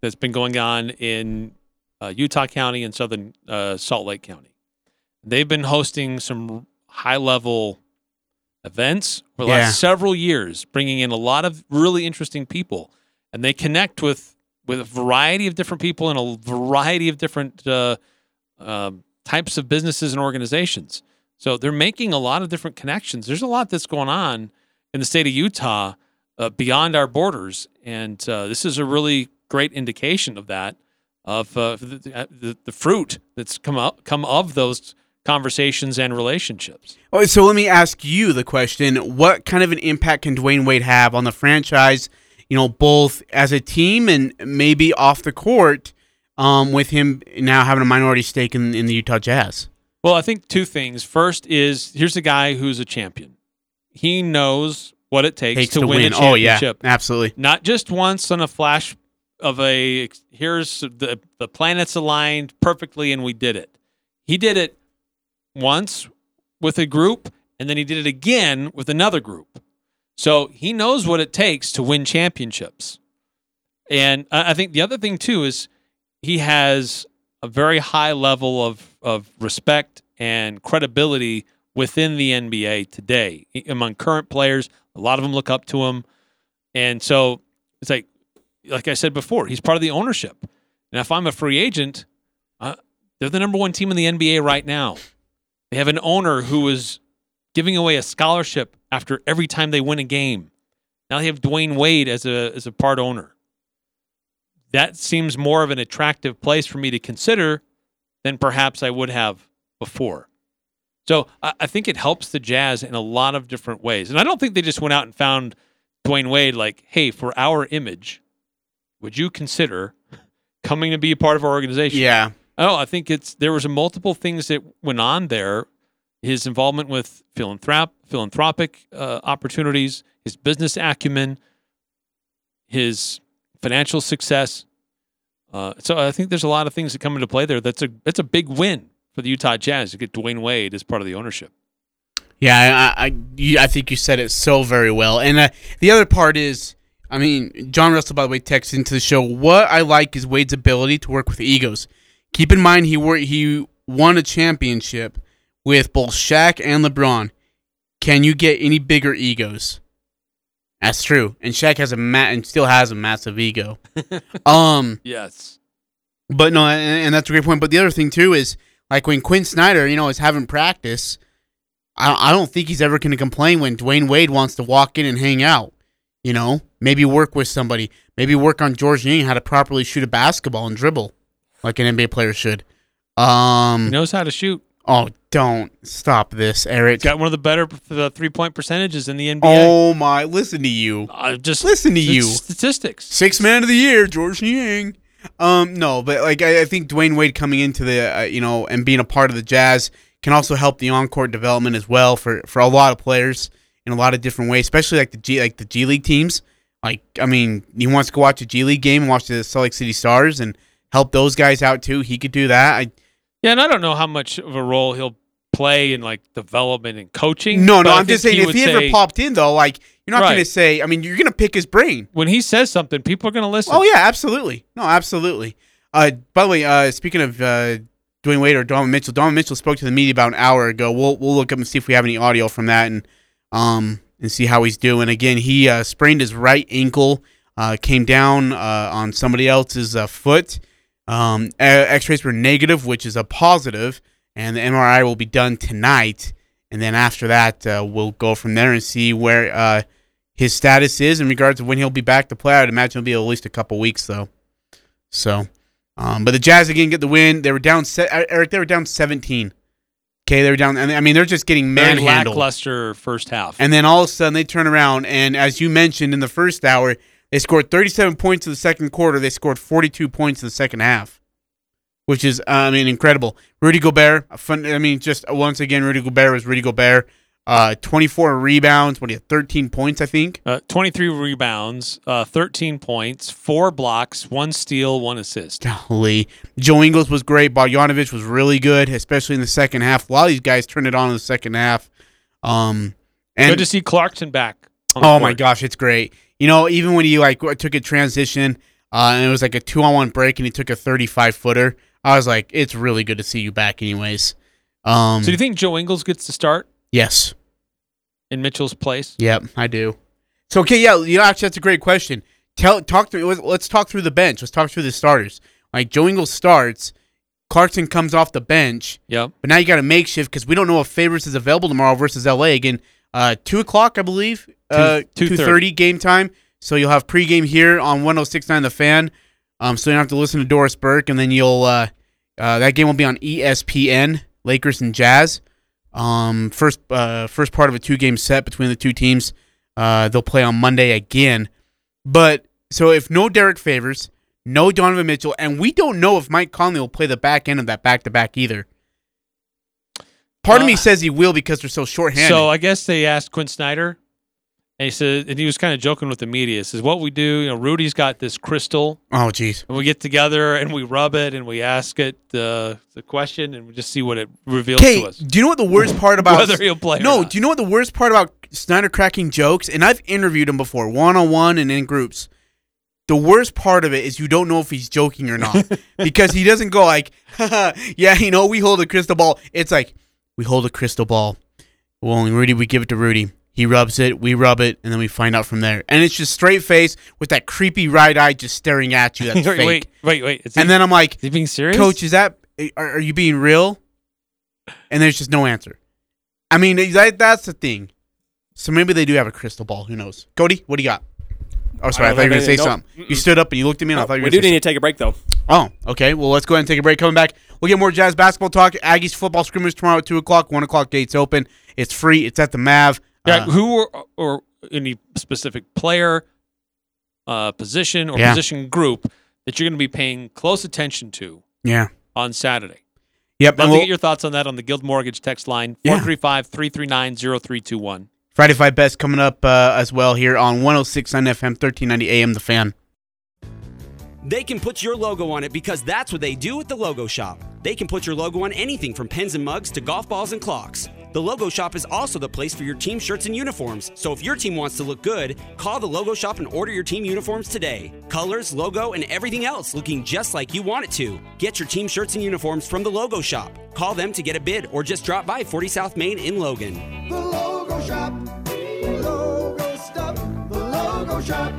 that's been going on in uh, Utah County and Southern uh, Salt Lake County. They've been hosting some high level events for the Yeah. last several years, bringing in a lot of really interesting people, and they connect with with a variety of different people and a variety of different uh, um, types of businesses and organizations. So they're making a lot of different connections. There's a lot that's going on in the state of Utah uh, beyond our borders, and uh, this is a really great indication of that, of uh, the, the, the fruit that's come up come of those conversations and relationships. Oh, so let me ask you the question: What kind of an impact can Dwyane Wade have on the franchise? You know, both as a team and maybe off the court, um, with him now having a minority stake in, in the Utah Jazz. Well, I think two things. First is here's a guy who's a champion. He knows what it takes, Takes to, to win, win. a Oh, yeah. Absolutely. Not just once on a flash of a here's the the planets aligned perfectly and we did it. He did it once with a group and then he did it again with another group. So he knows what it takes to win championships. And I think the other thing too is he has a very high level of, of respect and credibility within the NBA today among current players. A lot of them look up to him. And so it's like, like I said before, he's part of the ownership. And if I'm a free agent, uh, they're the number one team in the NBA right now. They have an owner who is giving away a scholarship after every time they win a game. Now they have Dwyane Wade as a as a part owner. That seems more of an attractive place for me to consider than perhaps I would have before. So I, I think it helps the Jazz in a lot of different ways. And I don't think they just went out and found Dwyane Wade like, hey, for our image, would you consider coming to be a part of our organization? Yeah. Oh, I think it's there was multiple things that went on there. His involvement with philanthrop philanthropic uh, opportunities, his business acumen, his financial success. Uh, so I think there's a lot of things that come into play there. That's a that's a big win for the Utah Jazz to get Dwyane Wade as part of the ownership. Yeah, I I, I think you said it so very well. And uh, the other part is, I mean, John Russell, by the way, texted into the show. What I like is Wade's ability to work with egos. Keep in mind he wor- he won a championship with both Shaq and LeBron. Can you get any bigger egos? That's true. And Shaq has a ma- and still has a massive ego. um, Yes. but no, and, and that's a great point. But the other thing too is like when Quinn Snyder, you know, is having practice. I, I don't think he's ever going to complain when Dwyane Wade wants to walk in and hang out. You know, maybe work with somebody. Maybe work on George Niang how to properly shoot a basketball and dribble, like an NBA player should. Um, He knows how to shoot. Oh, don't stop this, Eric. Got one of the better uh, three point percentages in the NBA. Oh my! Listen to you. Uh, just listen to you. Statistics. Six man of the year, George Niang. Um, no, but like I, I think Dwyane Wade coming into the uh, you know and being a part of the Jazz can also help the on court development as well for for a lot of players in a lot of different ways, especially like the G like the G League teams. Like I mean, he wants to go watch a G League game and watch the Salt Lake City Stars and help those guys out too. He could do that. I, Yeah, and I don't know how much of a role he'll play in like development and coaching. no, no, I'm just saying if would he ever say- popped in though, like you're not Right. going to say. I mean, you're going to pick his brain. when he says something, people are going to listen. Oh yeah, absolutely. No, absolutely. Uh, by the way, uh, speaking of uh, Dwyane Wade or Donovan Mitchell, Donovan Mitchell spoke to the media about an hour ago. We'll we'll look up and see if we have any audio from that and um and see how he's doing. Again, he uh, sprained his right ankle, uh, came down uh, on somebody else's uh, foot. Um, uh, X-rays were negative, which is a positive, and the MRI will be done tonight. And then after that, uh, we'll go from there and see where uh, his status is in regards to when he'll be back to play. I'd imagine it'll be at least a couple weeks though. So, um, but the Jazz again get the win. They were down. Se- Eric, they were down 17. Okay, they were down. I mean, they're just getting manhandled. Very lackluster first half. And then all of a sudden they turn around and as you mentioned in the first hour, they scored 37 points in the second quarter. They scored 42 points in the second half, which is I mean incredible. Rudy Gobert, a fun, I mean just once again Rudy Gobert was Rudy Gobert. Uh, 24 rebounds. What do you 13 points, I think. Uh, 23 rebounds, uh, 13 points, four blocks, one steal, one assist. Golly. Joe Ingles was great. Bogdanovic was really good, especially in the second half. A lot of these guys turned it on in the second half. Um, and Good to see Clarkson back. Oh my gosh, it's great. You know, even when he like took a transition uh, and it was like a two on one break and he took a 35 footer. I was like, it's really good to see you back, anyways. Um, So do you think Joe Ingles gets to start yes. in Mitchell's place? Yep, I do. So okay, yeah, you know, actually, that's a great question. Tell, talk through. let's- Let's talk through the bench. Let's talk through the starters. Like Joe Ingles starts, Clarkson comes off the bench. Yep. But now you got a makeshift because we don't know if Favors is available tomorrow versus LA again. Uh, two o'clock, I believe. Uh, two 2:30. thirty game time. So you'll have pregame here on 106.9 The Fan. Um, so you don't have to listen to Doris Burke, and then you'll uh, uh, that game will be on ESPN. Lakers and Jazz. Um, first uh, first part of a two game set between the two teams. Uh, they'll play on Monday again. But so if no Derrick Favors, no Donovan Mitchell, and we don't know if Mike Conley will play the back end of that back to back either. Part of me says he will because they're so shorthanded. So I guess they asked Quinn Snyder, and he said, and he was kind of joking with the media. He says, "What we do, you know, Rudy's got this crystal, oh, jeez. and we get together and we rub it and we ask it uh, the question and we just see what it reveals to us." do you know what the worst part about Whether he'll play No, do you know what the worst part about Snyder cracking jokes? And I've interviewed him before, one on one and in groups. The worst part of it is you don't know if he's joking or not because he doesn't go like, "Yeah, you know, we hold a crystal ball." It's like we hold a crystal ball. Well, and Rudy, we give it to Rudy. He rubs it, we rub it, and then we find out from there. And it's just straight face with that creepy right eye just staring at you. That's wait, fake. wait, wait, wait. Is and he- then I'm like, is being serious? Coach, is that are, are you being real? And there's just no answer. I mean, that that's the thing. So maybe they do have a crystal ball. Who knows? Cody, what do you got? Oh, sorry, I, don't thought you were going to say anything. something. You stood up and you looked at me, and I oh, thought you were we do need to take a break though. Oh, okay. Well, let's go ahead and take a break. Coming back, we'll get more Jazz basketball talk. Aggies football scrimmage tomorrow at two o'clock. One o'clock gates open. It's free. It's at the Mav. Yeah, Uh, who or, or any specific player, uh, position, or Yeah. position group that you're going to be paying close attention to yeah. on Saturday? Yep. Love to we'll- get your thoughts on that on the Guild Mortgage text line Yeah. 435 339 0321. Friday Five Best coming up uh, as well here on 106.9 FM, 1390 AM. The Fan. They can put your logo on it because that's what they do at the Logo Shop. They can put your logo on anything from pens and mugs to golf balls and clocks. The Logo Shop is also the place for your team shirts and uniforms. So if your team wants to look good, call the Logo Shop and order your team uniforms today. Colors, logo, and everything else looking just like you want it to. Get your team shirts and uniforms from the Logo Shop. Call them to get a bid or just drop by 40 South Main in Logan. The logo shop. The Logo stuff. The logo shop.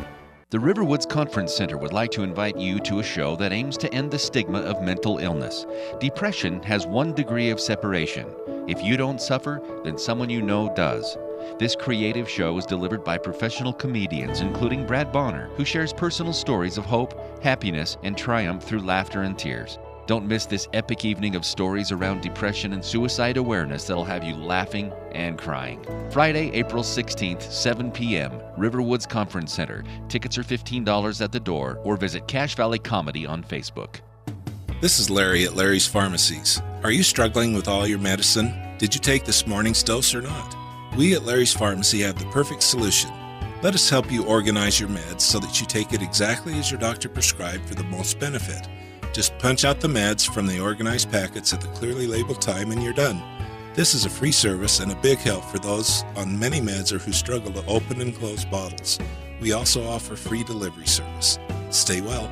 The Riverwoods Conference Center would like to invite you to a show that aims to end the stigma of mental illness. Depression has one degree of separation. If you don't suffer, then someone you know does. This creative show is delivered by professional comedians, including Brad Bonner, who shares personal stories of hope, happiness, and triumph through laughter and tears. Don't miss this epic evening of stories around depression and suicide awareness that'll have you laughing and crying. Friday, April 16th, 7 p.m., Riverwoods Conference Center. Tickets are $15 at the door or visit Cache Valley Comedy on Facebook. This is Larry at Larry's Pharmacies. Are you struggling with all your medicine? Did you take this morning's dose or not? We at Larry's Pharmacy have the perfect solution. Let us help you organize your meds so that you take it exactly as your doctor prescribed for the most benefit. Just punch out the meds from the organized packets at the clearly labeled time and you're done. This is a free service and a big help for those on many meds or who struggle to open and close bottles. We also offer free delivery service. Stay well.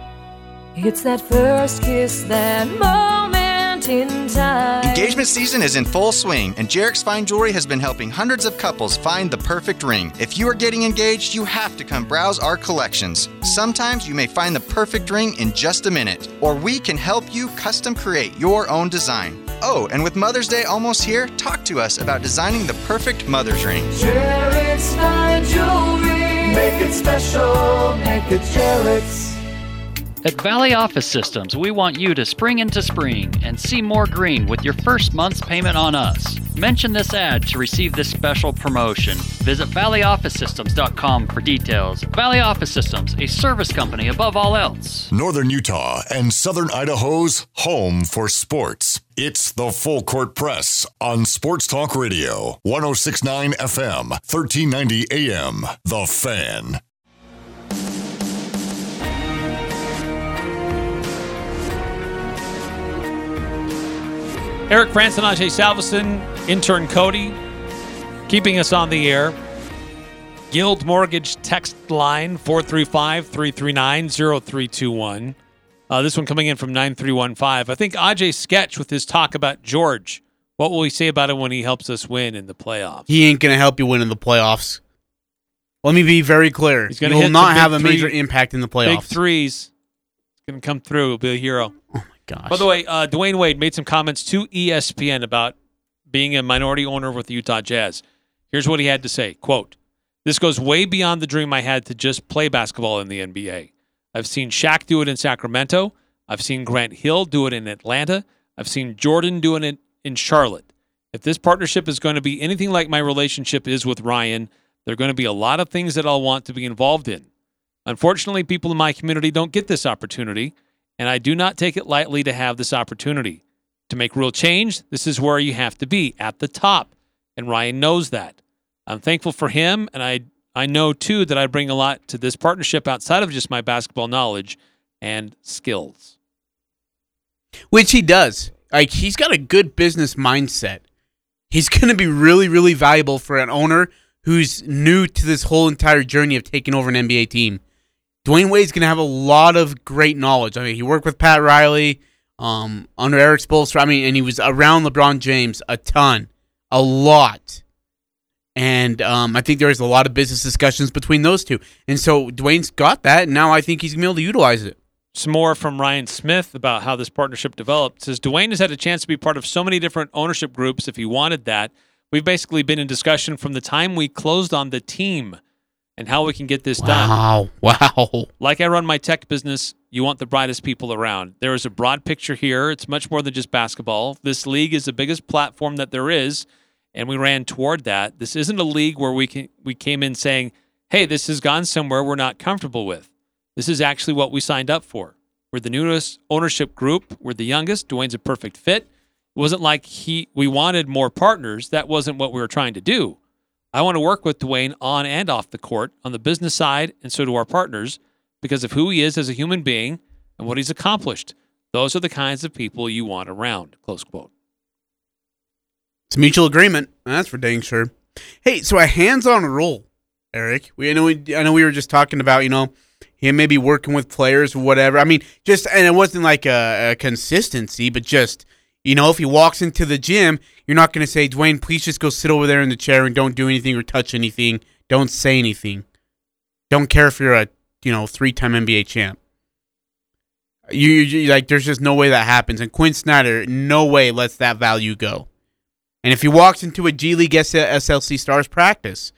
It's that first kiss, that moment. Engagement season is in full swing, and Jarek's Fine Jewelry has been helping hundreds of couples find the perfect ring. If you are getting engaged, you have to come browse our collections. Sometimes you may find the perfect ring in just a minute, or we can help you custom create your own design. Oh, and with Mother's Day almost here, talk to us about designing the perfect mother's ring. Jarek's fine jewelry. Make it special. Make it Jarek's. At Valley Office Systems, we want you to spring into spring and see more green with your first month's payment on us. Mention this ad to receive this special promotion. Visit valleyofficesystems.com for details. Valley Office Systems, a service company above all else. Northern Utah and Southern Idaho's home for sports. It's the Full Court Press on Sports Talk Radio, 1069 FM, 1390 AM. The Fan. Eric Frandsen and Ajay Salvesen, intern Cody, keeping us on the air. Guild Mortgage text line 435 339 0321. Uh, this one coming in from 9315. I think Ajay sketch with his talk about George. What will he say about it when he helps us win in the playoffs? He ain't gonna help you win in the playoffs. Let me be very clear. He's He gonna will not have a three- major impact in the playoffs. Big threes. It's going to come through. He'll be a hero. Oh, gosh. By the way, uh, Dwyane Wade made some comments to ESPN about being a minority owner with the Utah Jazz. Here's what he had to say quote, This goes way beyond the dream I had to just play basketball in the NBA. I've seen Shaq do it in Sacramento. I've seen Grant Hill do it in Atlanta. I've seen Jordan doing it in Charlotte. If this partnership is going to be anything like my relationship is with Ryan, there are going to be a lot of things that I'll want to be involved in. Unfortunately, people in my community don't get this opportunity, and I do not take it lightly to have this opportunity. To make real change, this is where you have to be at the top, and Ryan knows that. I'm thankful for him, and I I know too that I bring a lot to this partnership outside of just my basketball knowledge and skills. Which he does. Like he's got a good business mindset. He's going to be really, really valuable for an owner who's new to this whole entire journey of taking over an NBA team. Dwyane Wade's going to have a lot of great knowledge. I mean, he worked with Pat Riley um, under Erik Spoelstra. I mean, and he was around LeBron James a ton, a lot. And um, I think there was a lot of business discussions between those two. And so Dwyane's got that, and now I think he's going to be able to utilize it. Some more from Ryan Smith about how this partnership developed. It says Dwyane has had a chance to be part of so many different ownership groups if he wanted that. We've basically been in discussion from the time we closed on the team and how we can get this done. Wow. Wow. Like I run my tech business, you want the brightest people around. There is a broad picture here. It's much more than just basketball. This league is the biggest platform that there is, and we ran toward that. This isn't a league where we can we came in saying, "Hey, this has gone somewhere we're not comfortable with." This is actually what we signed up for. We're the newest ownership group. We're the youngest. Dwyane's a perfect fit. It wasn't like he we wanted more partners. That wasn't what we were trying to do. I want to work with Dwyane on and off the court, on the business side, and so do our partners, because of who he is as a human being and what he's accomplished. Those are the kinds of people you want around. Close quote. It's mutual agreement. That's for dang sure. Hey, so a hands-on role, Eric. We I know we I know we were just talking about you know him maybe working with players or whatever. I mean, just and it wasn't like a, a consistency, but just you know if he walks into the gym, you're not going to say, Dwyane, please just go sit over there in the chair and don't do anything or touch anything. Don't say anything. Don't care if you're a you know three-time NBA champ. You, you like there's just no way that happens, and Quinn Snyder no way lets that value go. And if he walks into a G League SLC Stars practice,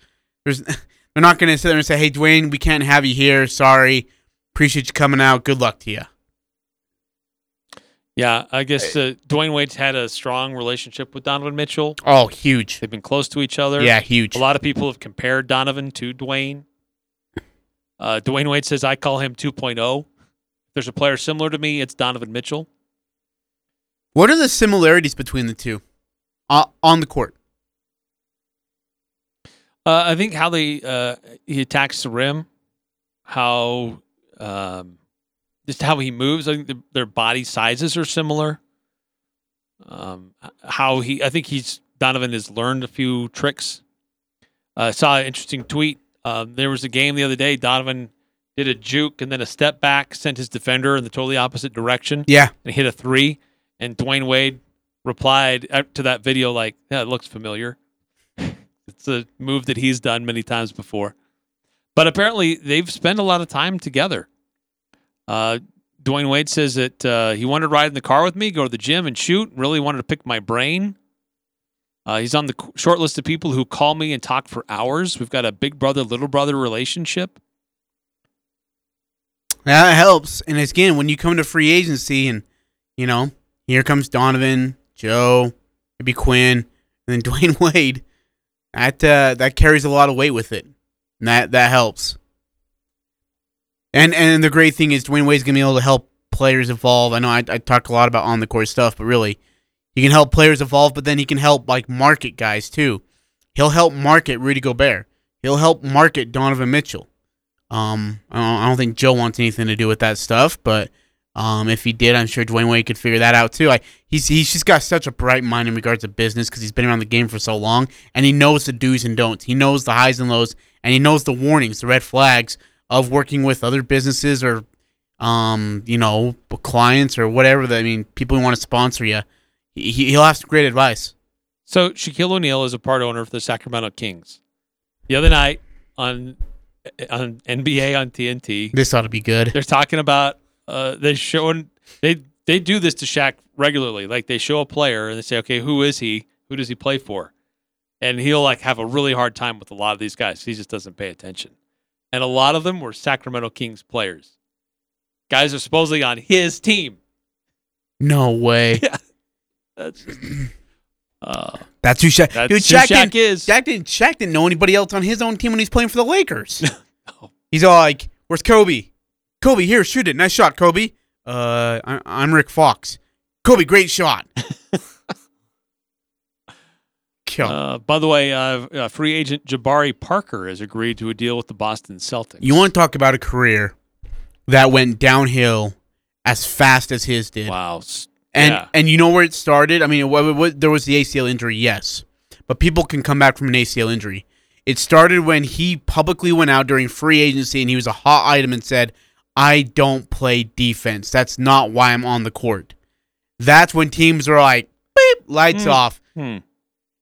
there's they're not going to sit there and say, "Hey, Dwyane, we can't have you here. Sorry. Appreciate you coming out. Good luck to you." Yeah, I guess uh, Dwyane Wade's had a strong relationship with Donovan Mitchell. Oh, huge. They've been close to each other. Yeah, huge. A lot of people have compared Donovan to Dwyane. Uh, Dwyane Wade says, I call him 2.0. If there's a player similar to me, it's Donovan Mitchell. What are the similarities between the two uh, on the court? Uh, I think how they uh, he attacks the rim, how um, just how he moves. I think the, their body sizes are similar. Um, how he, I think he's Donovan has learned a few tricks. I saw an interesting tweet. Um, there was a game the other day. Donovan did a juke and then a step back, sent his defender in the totally opposite direction. Yeah, and hit a three. And Dwyane Wade replied uh, to that video like, "Yeah, it looks familiar." It's a move that he's done many times before. But apparently, they've spent a lot of time together. Uh, Dwyane Wade says that uh, he wanted to ride in the car with me, go to the gym and shoot. Really wanted to pick my brain. Uh, he's on the short list of people who call me and talk for hours. We've got a big brother, little brother relationship. That helps. And again, when you come to free agency and, you know, here comes Donovan, Joe, maybe Quinn, and then Dwyane Wade, that uh, that carries a lot of weight with it. And that that helps. And and the great thing is Dwyane Wade's gonna be able to help players evolve. I know I, I talk a lot about on the court stuff, but really, he can help players evolve. But then he can help like market guys too. He'll help market Rudy Gobert. He'll help market Donovan Mitchell. Um, I don't, I don't think Joe wants anything to do with that stuff, but um, if he did, I'm sure Dwyane Wade could figure that out too. Like he's he's just got such a bright mind in regards to business because he's been around the game for so long, and he knows the do's and don'ts. He knows the highs and lows, and he knows the warnings, the red flags of working with other businesses or um, you know, clients or whatever. That I mean, people who want to sponsor you, he, he'll have some great advice. So Shaquille O'Neal is a part owner of the Sacramento Kings. The other night on on NBA on TNT, This ought to be good. they're talking about uh, they're showing they they do this to Shaq regularly. Like they show a player and they say, okay, who is he? Who does he play for? And he'll like have a really hard time with a lot of these guys. He just doesn't pay attention. And a lot of them were Sacramento Kings players. Guys are supposedly on his team. No way. Yeah. That's just, uh, That's who Shaq. That's dude, who Shaq, Shaq didn't, is. Shaq didn't. Shaq didn't know anybody else on his own team when he's playing for the Lakers. He's all like, "Where's Kobe? Kobe, here, shoot it. Nice shot, Kobe. Uh, I, I'm Rick Fox. Kobe, great shot. Kill. Uh, by the way, uh, uh, free agent Jabari Parker has agreed to a deal with the Boston Celtics. You want to talk about a career that went downhill as fast as his did? Wow. And Yeah. and you know where it started? I mean, there was the ACL injury, yes, but people can come back from an ACL injury. It started when he publicly went out during free agency and he was a hot item and said, "I don't play defense. That's not why I'm on the court." That's when teams are like, "Beep, lights Hmm. off." Hmm.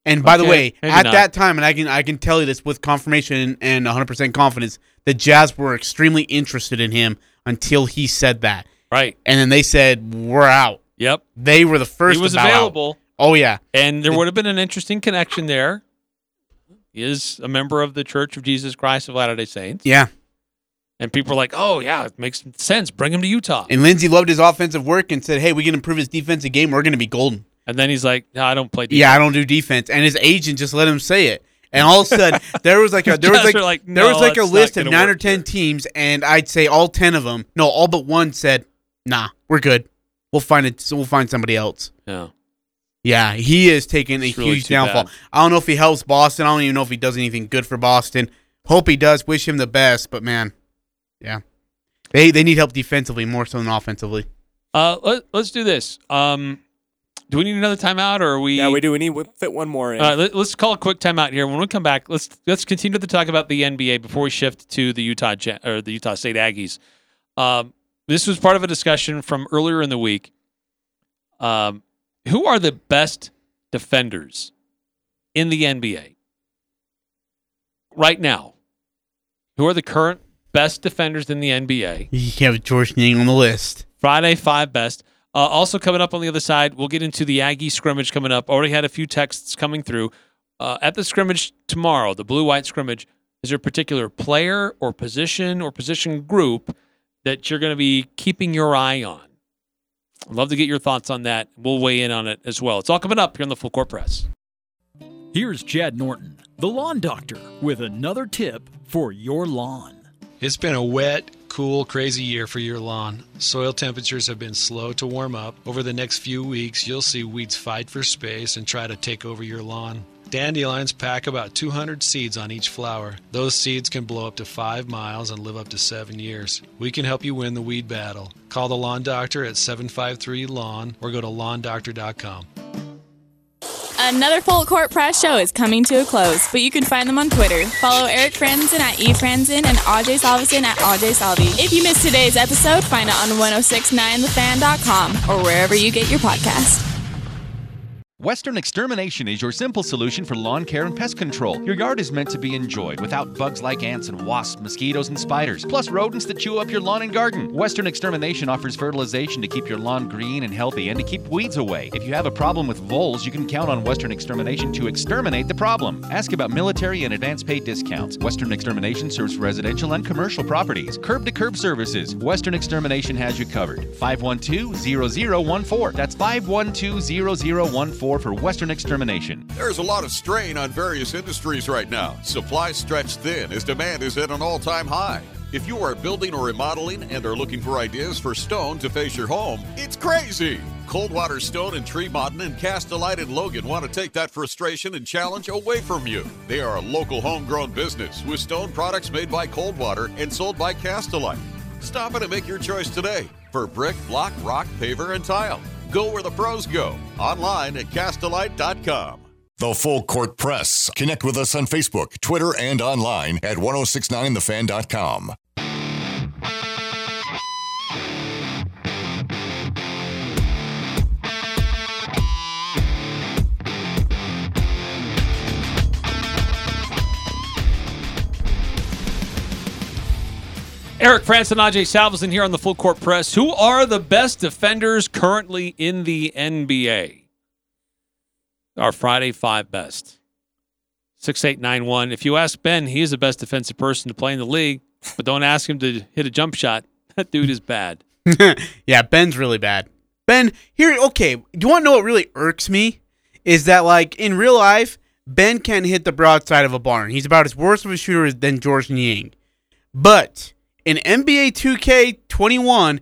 And by the way, at not. that time, and I can I can tell you this with confirmation and 100% confidence, the Jazz were extremely interested in him until he said that. Right. And then they said, "We're out." Yep. They were the first. he was bow out. available. Oh yeah. And there would have been an interesting connection there. He is a member of the Church of Jesus Christ of Latter day Saints. Yeah. And people are like, oh, yeah, it makes sense. Bring him to Utah. And Lindsay loved his offensive work and said, "Hey, we can improve his defensive game. We're going to be golden." And then he's like, no, I don't play defense. Yeah, I don't do defense. And his agent just let him say it. And all of a sudden, there was like a there was like, like, there was like a list of nine or ten teams, and I'd say all ten of them, no, all but one said, "Nah, we're good. We'll find it. We'll find somebody else." Yeah. Yeah, he is taking a really huge downfall. bad. I don't know if he helps Boston. I don't even know if he does anything good for Boston. Hope he does. Wish him the best. But man, yeah, they they need help defensively more so than offensively. Uh, let, let's do this. Um, do we need another timeout, or are we? Yeah, we do. We need to fit one more in. All right, let, us call a quick timeout here. When we come back, let's let's continue to talk about the NBA before we shift to the Utah Ja- or the Utah State Aggies. Um, this was part of a discussion from earlier in the week. Um, who are the best defenders in the NBA right now? Who are the current best defenders in the NBA? You have George Niang on the list. Friday, five best. Uh, also coming up on the other side, we'll get into the Aggie scrimmage coming up. Already had a few texts coming through. Uh, at the scrimmage tomorrow, the blue white scrimmage, is there a particular player or position or position group that you're going to be keeping your eye on? I'd love to get your thoughts on that. We'll weigh in on it as well. It's all coming up here on the Full Court Press. Here's Chad Norton, the lawn doctor, with another tip for your lawn. It's been a wet, cool, crazy year for your lawn. Soil temperatures have been slow to warm up. Over the next few weeks, you'll see weeds fight for space and try to take over your lawn. Dandelions pack about 200 seeds on each flower. Those seeds can blow up to 5 miles and live up to 7 years. We can help you win the weed battle. Call the lawn doctor at 753 Lawn or go to lawndoctor.com. Another Full Court Press show is coming to a close, but you can find them on Twitter. Follow Eric Frandsen at eFranzen and Ajay Salvesen at Ajay Salvi. If you missed today's episode, find it on 1069thefan.com or wherever you get your podcast. Western Extermination is your simple solution for lawn care and pest control. Your yard is meant to be enjoyed without bugs like ants and wasps, mosquitoes, and spiders, plus rodents that chew up your lawn and garden. Western Extermination offers fertilization to keep your lawn green and healthy and to keep weeds away. If you have a problem with voles, you can count on Western Extermination to exterminate the problem. Ask about military and advance pay discounts. Western Extermination serves residential and commercial properties. Curb to curb services. Western Extermination has you covered. 512 0014. That's 512 0014 for Western Extermination. There's a lot of strain on various industries right now. Supply stretched thin as demand is at an all time high. If you are building or remodeling and are looking for ideas for stone to face your home, it's crazy. Coldwater Stone and Tree Mountain and Castlelite and Logan want to take that frustration and challenge away from you. They are a local homegrown business with stone products made by Coldwater and sold by Castlelite. Stop in and make your choice today for brick, block, rock, paver, and tile. Go where the pros go. Online at castlelite.com. The Full Court Press. Connect with us on Facebook, Twitter, and online at 1069thefan.com. Eric Frandsen and Ajay Salvesen here on the Full Court Press. Who are the best defenders currently in the NBA? Our Friday five best. 6891. If you ask Ben, he is the best defensive person to play in the league, but don't ask him to hit a jump shot. That dude is bad. yeah, Ben's really bad. Ben, here, okay. Do you want to know what really irks me? Is that like in real life, Ben can hit the broadside of a barn. He's about as worse of a shooter than George Niang. But in NBA 2K21,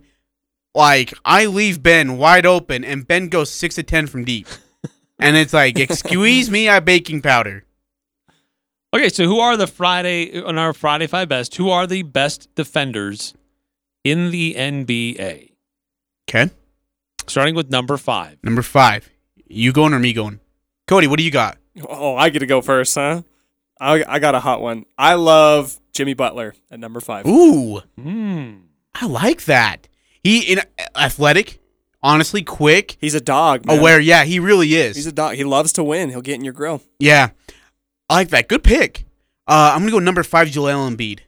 like I leave Ben wide open, and Ben goes six to ten from deep, and it's like, excuse me, I baking powder. Okay, so who are the Friday on our Friday five best? Who are the best defenders in the NBA? Okay. Starting with number five. Number five, you going or me going? Cody, what do you got? Oh, I get to go first, huh? I, I got a hot one. I love Jimmy Butler at number five. Ooh, Hmm. I like that. He in athletic, honestly, quick. He's a dog. Man. Aware, yeah, he really is. He's a dog. He loves to win. He'll get in your grill. Yeah, I like that. Good pick. Uh, I'm gonna go number five, Joel Embiid.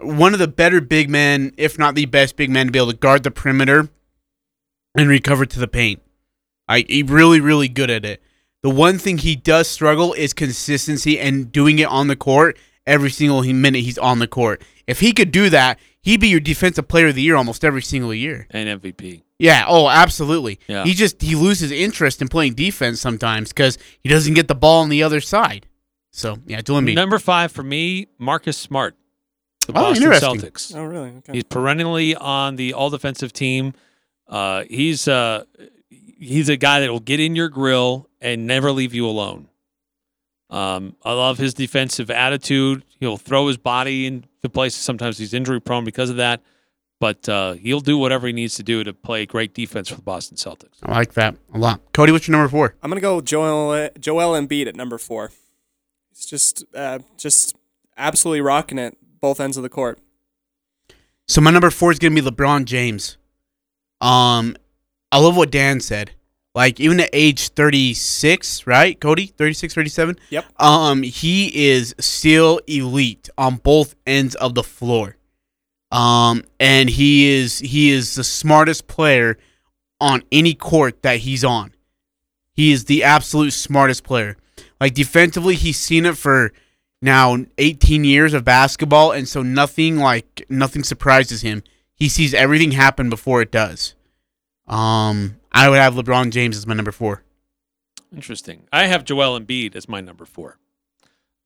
One of the better big men, if not the best big man, to be able to guard the perimeter and recover to the paint. I he really, really good at it. The one thing he does struggle is consistency and doing it on the court every single minute he's on the court. If he could do that, he'd be your defensive player of the year almost every single year. And MVP. Yeah. Oh, absolutely. Yeah. He just he loses interest in playing defense sometimes because he doesn't get the ball on the other side. So yeah, Joel Embiid. Number five for me, Marcus Smart, the Oh, Boston interesting. Celtics. Oh, really? Okay. He's perennially on the all defensive team. Uh, he's uh, he's a guy that will get in your grill and never leave you alone. Um, I love his defensive attitude. He'll throw his body into places. Sometimes he's injury prone because of that, but uh, he'll do whatever he needs to do to play great defense for the Boston Celtics. I like that a lot. Cody, what's your number four? I'm gonna go Joel Joel Embiid at number four. He's just uh, just absolutely rocking it both ends of the court. So my number four is gonna be LeBron James. Um, I love what Dan said. Like even at age 36, right? Cody, 36, 37? Yep. Um, he is still elite on both ends of the floor. Um, and he is he is the smartest player on any court that he's on. He is the absolute smartest player. Like defensively, he's seen it for now 18 years of basketball, and so nothing like nothing surprises him. He sees everything happen before it does. Um, I would have LeBron James as my number four. Interesting. I have Joel Embiid as my number four.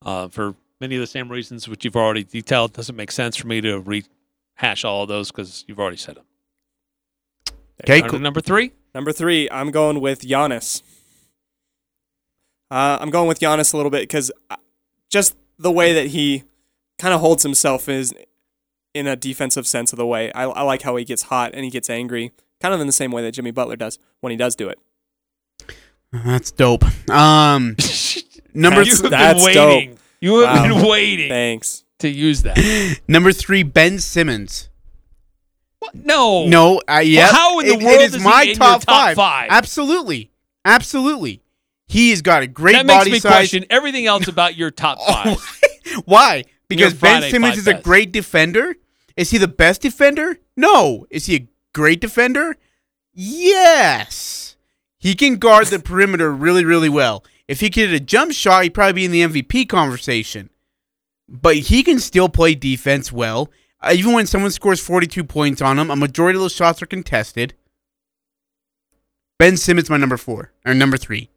Uh, for many of the same reasons which you've already detailed, it doesn't make sense for me to rehash all of those because you've already said them. Okay, cool. Number three. Number three, I'm going with Giannis. Uh, I'm going with Giannis a little bit because just the way that he kind of holds himself is in a defensive sense of the way. I, I like how he gets hot and he gets angry, kind of in the same way that Jimmy Butler does when he does do it. That's dope. Um, number You've been That's waiting. dope. You have Wow. been waiting Thanks. to use that. number three, Ben Simmons. What? No. No, uh, yeah. how in the it, world it is is he my in your top, top five. five? Absolutely, absolutely. He's got a great that makes me size. question everything else about your top five. Why? Because Ben Simmons five is a great defender. Is he the best defender? No. Is he a great defender? Yes. He can guard the perimeter really, really well. If he could hit a jump shot, he'd probably be in the MVP conversation. But he can still play defense well. Uh, even when someone scores 42 points on him, a majority of those shots are contested. Ben Simmons, my number four, or number three.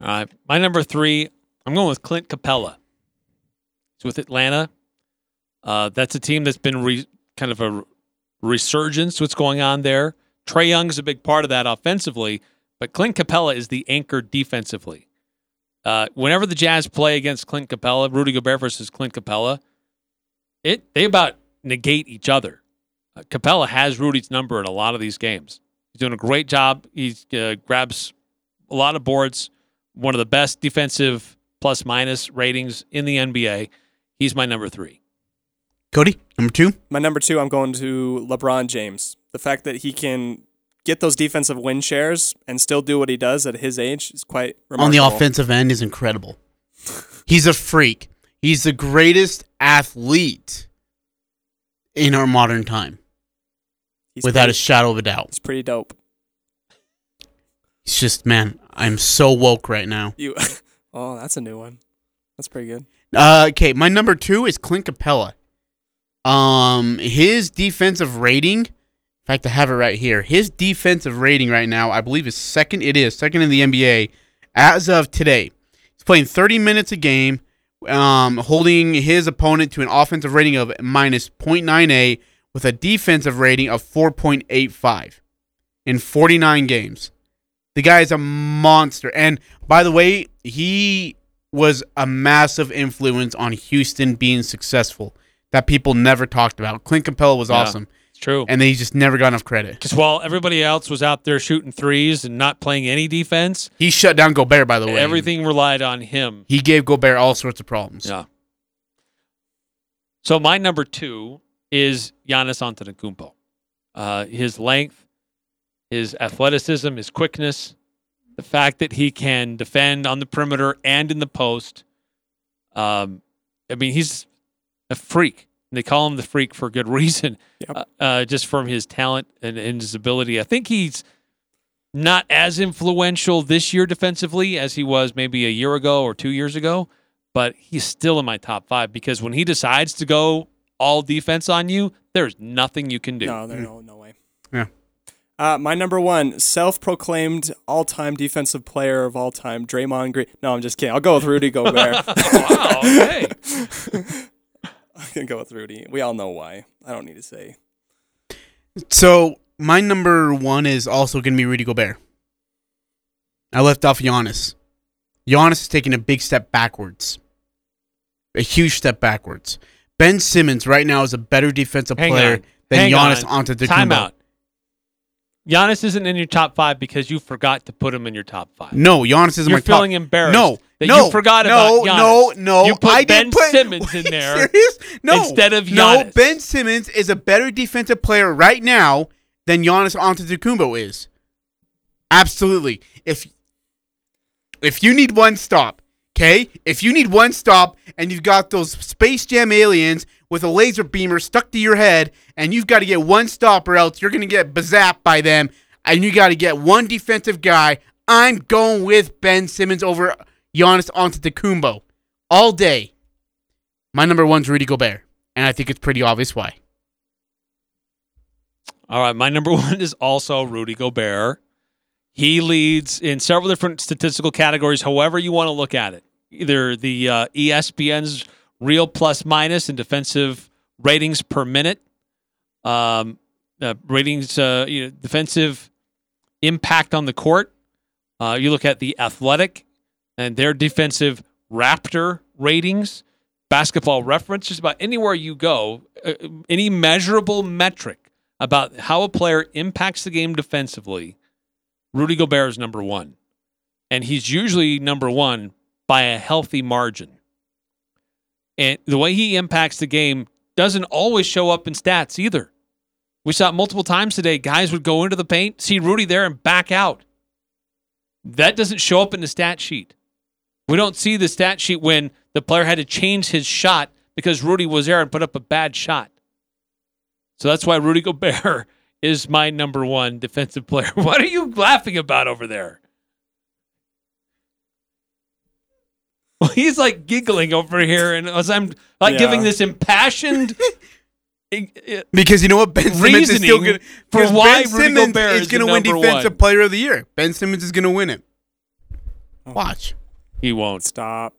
Uh, my number three, I'm going with Clint Capela. He's with Atlanta. Uh, that's a team that's been re- kind of a resurgence. What's going on there? Trae Young is a big part of that offensively, but Clint Capela is the anchor defensively. Uh, whenever the Jazz play against Clint Capela, Rudy Gobert versus Clint Capela, it they about negate each other. Uh, Capela has Rudy's number in a lot of these games. He's doing a great job. He uh, grabs a lot of boards. One of the best defensive plus minus ratings in the NBA. He's my number three. Cody, number two. My number two, I'm going to LeBron James. The fact that he can get those defensive win shares and still do what he does at his age is quite remarkable. on the offensive end is incredible. He's a freak. He's the greatest athlete in our modern time, He's without pretty- a shadow of a doubt. It's pretty dope. It's just, man, I'm so woke right now. You. oh, that's a new one. That's pretty good. Uh, okay, my number two is Clint Capela. Um, his defensive rating, in fact, I have it right here. His defensive rating right now, I believe, is second. It is second in the NBA as of today. He's playing 30 minutes a game, um, holding his opponent to an offensive rating of minus 0.98 with a defensive rating of 4.85 in 49 games. The guy is a monster. And by the way, he was a massive influence on Houston being successful that people never talked about. Clint Capela was Yeah, awesome. It's true. And he just never got enough credit. Because while everybody else was out there shooting threes and not playing any defense, He shut down Gobert, by the way. everything relied on him. He gave Gobert all sorts of problems. Yeah. So my number two is Giannis Antetokounmpo. Uh, his length, his athleticism, his quickness, the fact that he can defend on the perimeter and in the post. Um, I mean, he's a freak. And They call him the freak for good reason, uh, uh, just from his talent and, and his ability. I think he's not as influential this year defensively as he was maybe a year ago or two years ago, but he's still in my top five because when he decides to go all defense on you, there's nothing you can do. No, there no no way. Yeah. Uh, my number one, self-proclaimed all-time defensive player of all time, Draymond Green. No, I'm just kidding. I'll go with Rudy Gobert. wow. Okay. I'm gonna go with Rudy. We all know why. I don't need to say. So my number one is also going to be Rudy Gobert. I left off Giannis. Giannis is taking a big step backwards, a huge step backwards. Ben Simmons right now is a better defensive Hang player on. than Hang Giannis on. Antetokounmpo. Timeout. Giannis isn't in your top five because you forgot to put him in your top five. No, Giannis is You're my top. feeling embarrassed No, that no, you forgot no, about No, Giannis. no, You put I Ben put Simmons in there No, instead of no. Ben Simmons is a better defensive player right now than Giannis Antetokounmpo is. Absolutely. If if you need one stop, okay? If you need one stop and you've got those Space Jam aliens with a laser beamer stuck to your head and you've got to get one stop or else you're going to get bazapped by them and you got to get one defensive guy, I'm going with Ben Simmons over Giannis Antetokounmpo all day. My number one's Rudy Gobert, and I think it's pretty obvious why. All right, my number one is also Rudy Gobert. He leads in several different statistical categories, however you want to look at it. Either the uh, ESPN's real plus minus and defensive ratings per minute, um, uh, ratings, uh, you know, defensive impact on the court. Uh, you look at the athletic and their defensive Raptor ratings, basketball reference, just about anywhere you go, uh, any measurable metric about how a player impacts the game defensively, Rudy Gobert is number one. And he's usually number one by a healthy margin. And the way he impacts the game doesn't always show up in stats either. We saw it multiple times today. Guys would go into the paint, see Rudy there, and back out. That doesn't show up in the stat sheet. We don't see the stat sheet when the player had to change his shot because Rudy was there and put up a bad shot. So that's why Rudy Gobert is my number one defensive player. What are you laughing about over there? Well, he's like giggling over here, and as I'm like Yeah. giving this impassioned uh, Because you know what, Ben Simmons is still Reasoning going for to why Ben Rudy Simmons Gobert is is going to win Defensive one. Player of the Year. Ben Simmons is going to win it. Oh. Watch. He won't stop.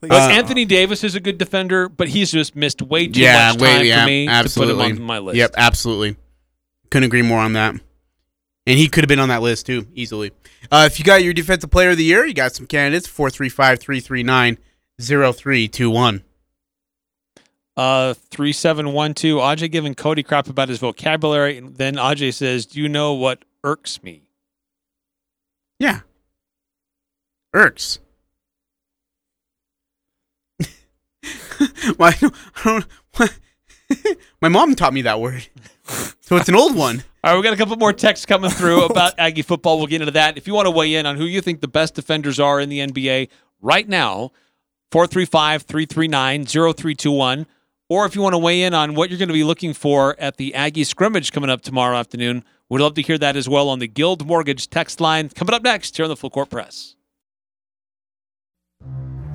But Uh, Anthony Davis is a good defender, but he's just missed way too yeah, much wait, time yeah, for me absolutely. to put him on my list. Yep, absolutely. Couldn't agree more on that. And he could have been on that list too, easily. Uh, if you got your Defensive Player of the Year, you got some candidates 435 339 0321. Uh, three seven one two. Aj giving Cody crap about his vocabulary, and then Aj says, "Do you know what irks me?" Yeah. Irks. Why? I don't. My mom taught me that word, so it's an old one. All right, we got a couple more texts coming through about Aggie football. We'll get into that. If you want to weigh in on who you think the best defenders are in the NBA right now, 435 339 0321. or if you want to weigh in on what you're going to be looking for at the Aggie scrimmage coming up tomorrow afternoon, we'd love to hear that as well on the Guild Mortgage text line. Coming up next here on the Full Court Press.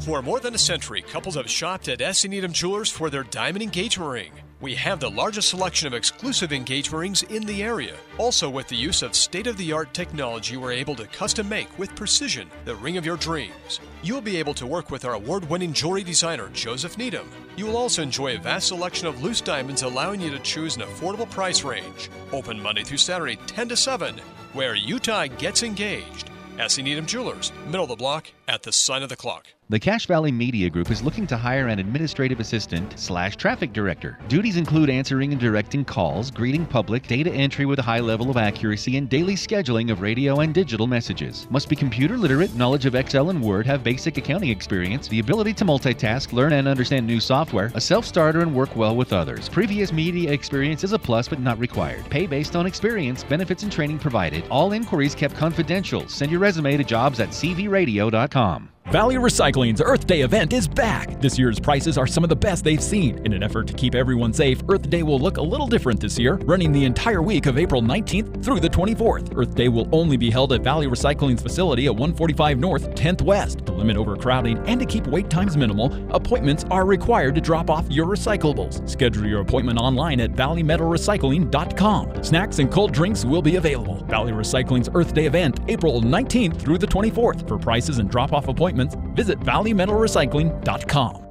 For more than a century, couples have shopped at S. Needham Jewelers for their diamond engagement ring. We have the largest selection of exclusive engagement rings in the area. Also, with the use of state of the art technology, we're able to custom make with precision the ring of your dreams. You'll be able to work with our award winning jewelry designer, Joseph Needham. You will also enjoy a vast selection of loose diamonds, allowing you to choose an affordable price range. Open Monday through Saturday, 10 to 7, where Utah gets engaged. S. Needham Jewelers, middle of the block, at the sign of the clock. The Cache Valley Media Group is looking to hire an administrative assistant slash traffic director. Duties include answering and directing calls, greeting public, data entry with a high level of accuracy, and daily scheduling of radio and digital messages. Must be computer literate, knowledge of Excel and Word, have basic accounting experience, the ability to multitask, learn and understand new software, a self-starter, and work well with others. Previous media experience is a plus but not required. Pay based on experience, benefits, and training provided. All inquiries kept confidential. Send your resume to jobs at cvradio.com. Valley Recycling's Earth Day event is back. This year's prices are some of the best they've seen. In an effort to keep everyone safe, Earth Day will look a little different this year, running the entire week of April 19th through the 24th. Earth Day will only be held at Valley Recycling's facility at 145 North, 10th West. To limit overcrowding and to keep wait times minimal, appointments are required to drop off your recyclables. Schedule your appointment online at valleymetalrecycling.com. Snacks and cold drinks will be available. Valley Recycling's Earth Day event, April 19th through the 24th. For prices and drop off appointments, visit valleymetalrecycling.com.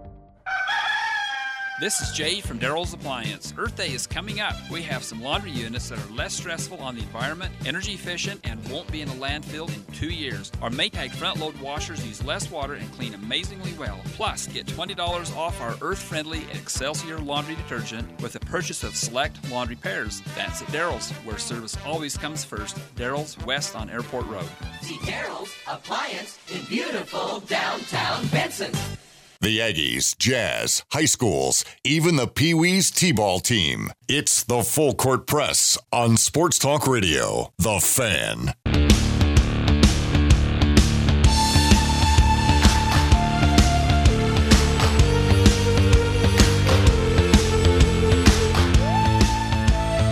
This is Jay from Daryl's Appliance. Earth Day is coming up. We have some laundry units that are less stressful on the environment, energy efficient, and won't be in a landfill in two years. Our Maytag front load washers use less water and clean amazingly well. Plus, get $20 off our earth friendly Excelsior laundry detergent with the purchase of select laundry pairs. That's at Daryl's, where service always comes first. Daryl's West on Airport Road. See Daryl's Appliance in beautiful downtown Benson. The Aggies, Jazz, high schools, even the Pee Wee's T ball team. It's the Full Court Press on Sports Talk Radio. The Fan.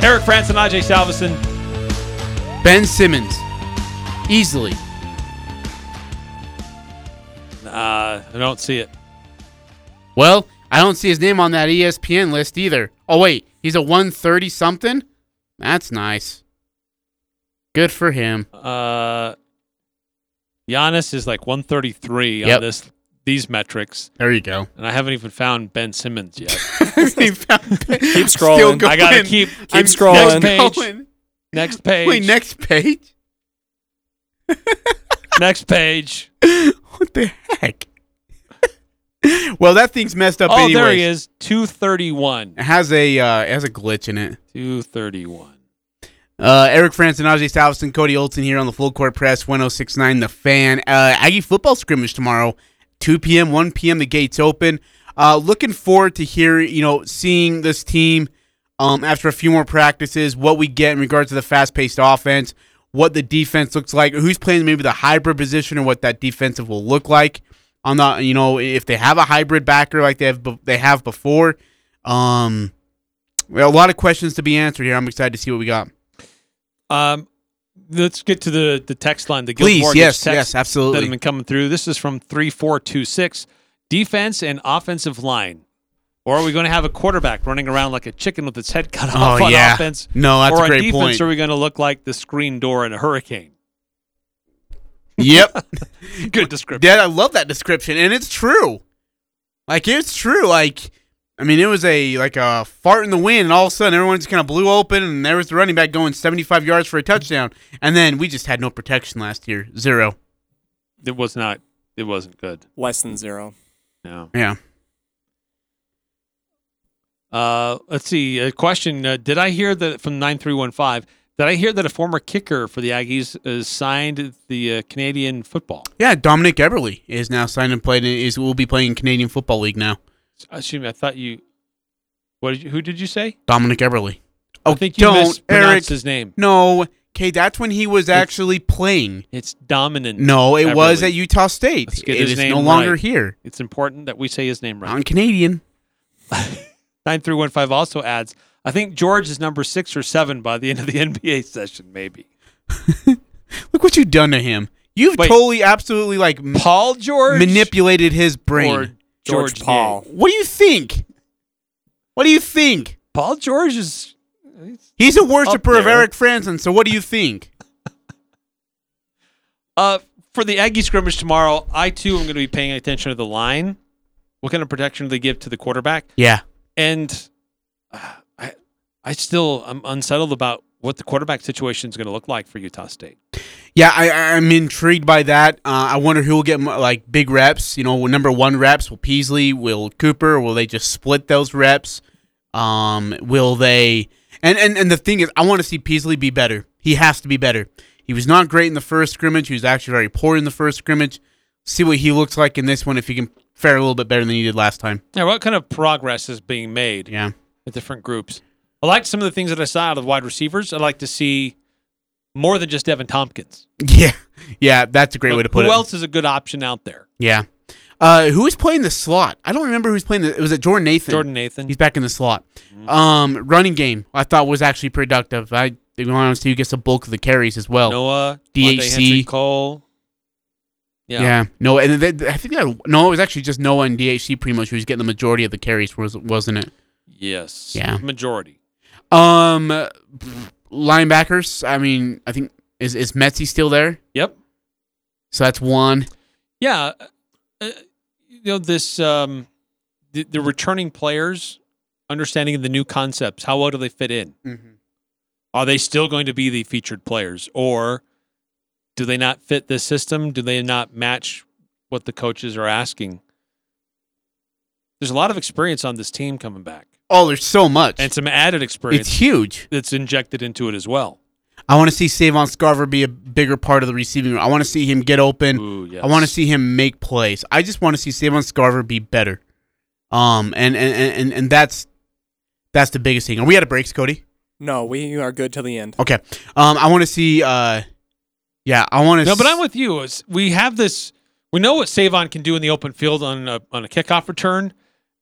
Eric Frandsen and Ajay Salvesen. Ben Simmons, easily. Uh, I don't see it. Well, I don't see his name on that ESPN list either. Oh wait, he's a 130 something. That's nice. Good for him. Uh, Giannis is like 133 Yep. on this these metrics. There you go. And I haven't even found Ben Simmons yet. Keep scrolling. I gotta keep Keep I'm- scrolling. Next page. Next page. Wait, next page. Next page. What the heck? well, that thing's messed up. Oh, anyways. there he is. 231. Has a uh, has a glitch in it. 231. Uh, Eric Frandsen and Ajay Salvesen, Cody Olson here on the Full Court Press 1069 The Fan. Uh, Aggie football scrimmage tomorrow, 2 p.m., 1 p.m. The gates open. Uh, looking forward to hear, you know, seeing this team um, after a few more practices, what we get in regards to the fast paced offense, what the defense looks like, who's playing maybe the hybrid position, or what that defensive will look like. On the, you know, if they have a hybrid backer like they have, they have before. Um, a lot of questions to be answered here. I'm excited to see what we got. Um, let's get to the the text line. The Guild Please, Mortgage yes, text yes, absolutely. That have been coming through. This is from three four two six. Defense and offensive line. Or are we going to have a quarterback running around like a chicken with its head cut Oh, off on yeah. offense? No, that's or a great defense, point. Are we going to look like the screen door in a hurricane? Yep. Good description. Dad, I love that description, and it's true. Like it's true. Like I mean, it was a like a fart in the wind, and all of a sudden everyone just kind of blew open, and there was the running back going 75 yards for a touchdown, and then we just had no protection last year, zero. It was not. It wasn't good. Less than zero. No. Yeah. Uh, let's see. A question: uh, Did I hear that from nine three one five? Did I hear that a former kicker for the Aggies uh, signed the uh, Canadian football? Yeah, Dominik Eberle is now signed and played. Is will be playing Canadian Football League now. Excuse me. I thought you. What did you? Who did you say? Dominik Eberle. Oh, I think you don't, Eric. his name. No, okay, that's when he was actually playing. It's dominant. No, it was at Utah State. Let's get It his is name no longer right. here. It's important that we say his name right. I'm Canadian. 9315 also adds, I think George is number six or seven by the end of the NBA session, maybe. Look what you've done to him. You've Wait. totally, absolutely like Paul George manipulated his brain. or George, George Paul. What do you think? What do you think? Paul George is He's a worshiper of. Eric Frandsen. So what do you think? Uh, for the Aggie scrimmage tomorrow, I too am going to be paying attention to the line. What kind of protection do they give to the quarterback? Yeah. And uh, I, still I'm unsettled about what the quarterback situation is going to look like for Utah State. Yeah, I, I'm intrigued by that. Uh, I wonder who will get like big reps. You know, number one reps will Peasley, will Cooper, will they just split those reps? Um, will they? And and and the thing is, I want to see Peasley be better. He has to be better. He was not great in the first scrimmage. He was actually very poor in the first scrimmage. See what he looks like in this one if he can fare a little bit better than he did last time. Yeah, what kind of progress is being made? Yeah. With different groups. I like some of the things that I saw out of the wide receivers. I'd like to see more than just Deven Thompkins. Yeah, yeah, that's a great way to put Who it. Who else is a good option out there? Yeah. Uh, who was playing the slot? I don't remember who's playing the. Was it Jordan Nathan? Jordan Nathan. He's back in the slot. Um, running game I thought was actually productive. I want to be honest, who gets the bulk of the carries as well. Noah, DHC. Cole. Yeah. Yeah. No, and they, I think that no, it was actually just Noah and DHC pretty much who was getting the majority of the carries, was wasn't it? Yes. Yeah. Majority. Um, linebackers. I mean, I think is is Metzi still there? Yep. So that's one. Yeah. Uh, you know, this, um, the, the returning players, understanding the new concepts, how well do they fit in? Mm-hmm. Are they still going to be the featured players? Or do they not fit this system? Do they not match what the coaches are asking? There's a lot of experience on this team coming back. Oh, there's so much. And some added experience. It's huge. That's injected into it as well. I want to see Savon Scarver be a bigger part of the receiving room. I want to see him get open. Ooh, yes. I want to see him make plays. I just want to see Savon Scarver be better. Um, and and, and and that's that's the biggest thing. Are we out of breaks, Cody? No, we are good till the end. Okay. Um, I want to see. Uh, yeah, I want to. No, but I'm with you. We have this. We know what Savon can do in the open field on a, on a kickoff return,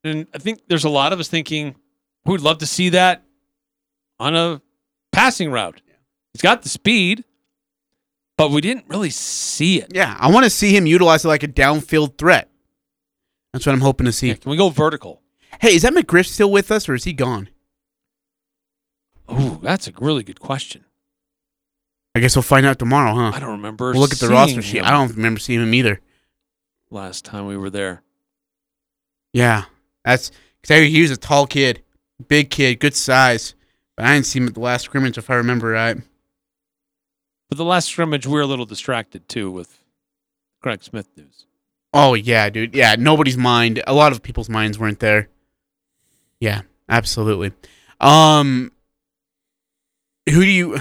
and I think there's a lot of us thinking we'd love to see that on a passing route. He's got the speed, but we didn't really see it. Yeah, I want to see him utilize it like a downfield threat. That's what I'm hoping to see. Can we go vertical? Hey, is that McGriff still with us, or is he gone? Ooh, that's a really good question. I guess we'll find out tomorrow, huh? I don't remember. We'll look at the roster sheet. him I don't remember seeing him either. Last time we were there. Yeah, that's he was a tall kid, big kid, good size. But I didn't see him at the last scrimmage, if I remember right. But the last scrimmage, we were a little distracted too with Craig Smith news. Oh yeah, dude. Yeah, nobody's mind. A lot of people's minds weren't there. Yeah, absolutely. Um, who do you?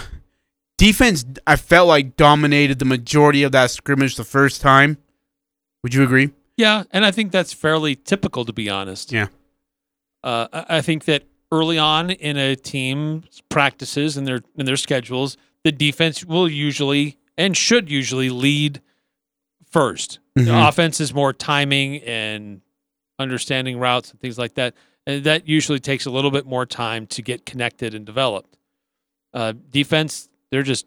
Defense, I felt like dominated the majority of that scrimmage the first time. Would you agree? Yeah, and I think that's fairly typical, to be honest. Yeah. Uh, I think that early on in a team's practices and their in their schedules, the defense will usually and should usually lead first. The Mhm. offense is more timing and understanding routes and things like that, and that usually takes a little bit more time to get connected and developed. Uh, defense, they're just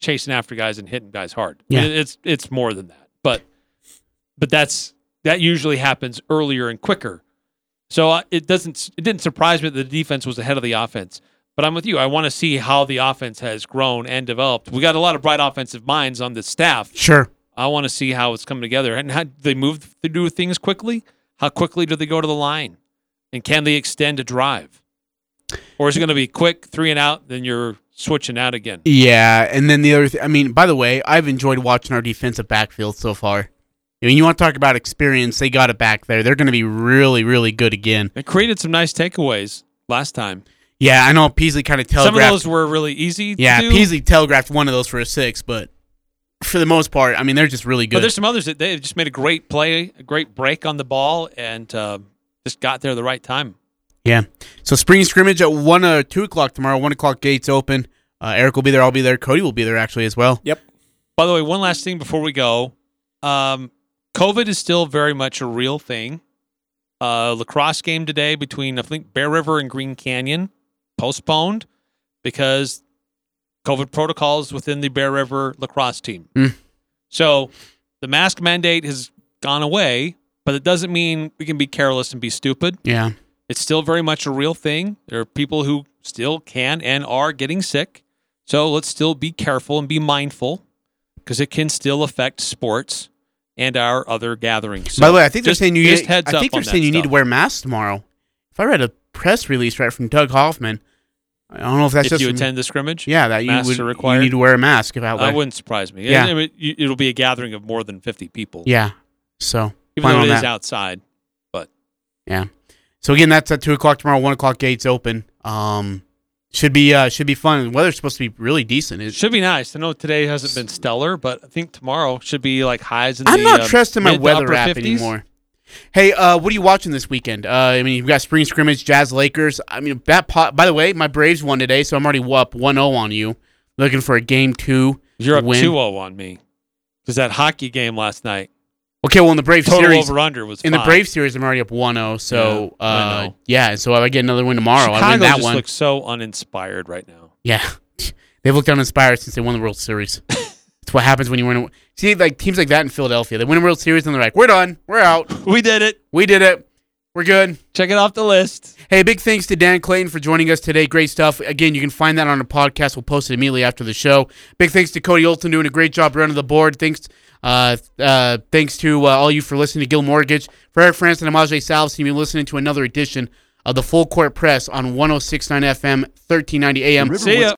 chasing after guys and hitting guys hard. Yeah. it's it's more than that, but but that's that usually happens earlier and quicker. So uh, it doesn't it didn't surprise me that the defense was ahead of the offense. But I'm with you. I want to see how the offense has grown and developed. We got a lot of bright offensive minds on the staff. Sure. I want to see how it's coming together and how they move to do things quickly. How quickly do they go to the line, and can they extend a drive, or is it going to be quick three and out? Then you're switching out again. Yeah, and then the other thing, I mean, by the way, I've enjoyed watching our defensive backfield so far. I mean, you want to talk about experience? They got it back there. They're going to be really, really good again. They created some nice takeaways last time. Yeah, I know Peasley kind of telegraphed. Some telegraphed. of those were really easy. yeah, to do, Peasley telegraphed one of those for a six, but for the most part, I mean, they're just really But good. there's some others that they just made a great play, a great break on the ball, and uh, just got there the right time. Yeah. So spring scrimmage at one uh two o'clock tomorrow. One o'clock gates open. Uh, Eric will be there. I'll be there. Cody will be there actually as well. Yep. By the way, one last thing before we go. Um, COVID is still very much a real thing. Uh, lacrosse game today between I think Bear River and Green Canyon postponed because COVID protocols within the Bear River lacrosse team. Mm. So the mask mandate has gone away, but it doesn't mean we can be careless and be stupid. Yeah. It's still very much a real thing. There are people who still can and are getting sick. So let's still be careful and be mindful because it can still affect sports and our other gatherings. By the way, I think they're just- saying you. just heads I think they're saying you need to wear masks tomorrow. If I read a press release right from Doug Hoffman, I don't know if that's if just you attend the scrimmage, Yeah, that you would are you need to wear a mask if out That wouldn't surprise me. Yeah. It, it, it'll be a gathering of more than fifty people. Yeah. So even though it is that. outside. But Yeah. So again, that's at two o'clock tomorrow. One o'clock gates open. Um, should be uh should be fun. The weather's supposed to be really decent. It, should be nice. I know today hasn't been stellar, but I think tomorrow should be like highs in I'm the. not uh, trusting my weather app 50s. anymore. Hey, uh, what are you watching this weekend? Uh, I mean, you've got spring scrimmage, Jazz Lakers. I mean, that. Po- by the way, my Braves won today, so I'm already up 1-0 on you. Looking for a game two. You're up win. 2-0 on me. Because that hockey game last night. Okay, well in the Brave Total series, over-under was in the. Brave series, I'm already up 1-0. So Yeah, uh, yeah, and so I get another win tomorrow. I Chicago win that just one. looks so uninspired right now. Yeah, they've looked uninspired since they won the World Series. It's what happens when you win. A, see, like teams like that in Philadelphia, they win a World Series and they're like, "We're done, we're out, we did it, we did it, we're good." Check it off the list. Hey, big thanks to Dan Clayton for joining us today. Great stuff. Again, you can find that on a podcast. We'll post it immediately after the show. Big thanks to Cody Olson doing a great job running the board. Thanks, uh, uh, thanks to uh, all you for listening to Guild Mortgage. For Eric Francis and Amaje Salves, you've been listening to another edition of the Full Court Press on 106.9 FM, 1390 AM. See ya.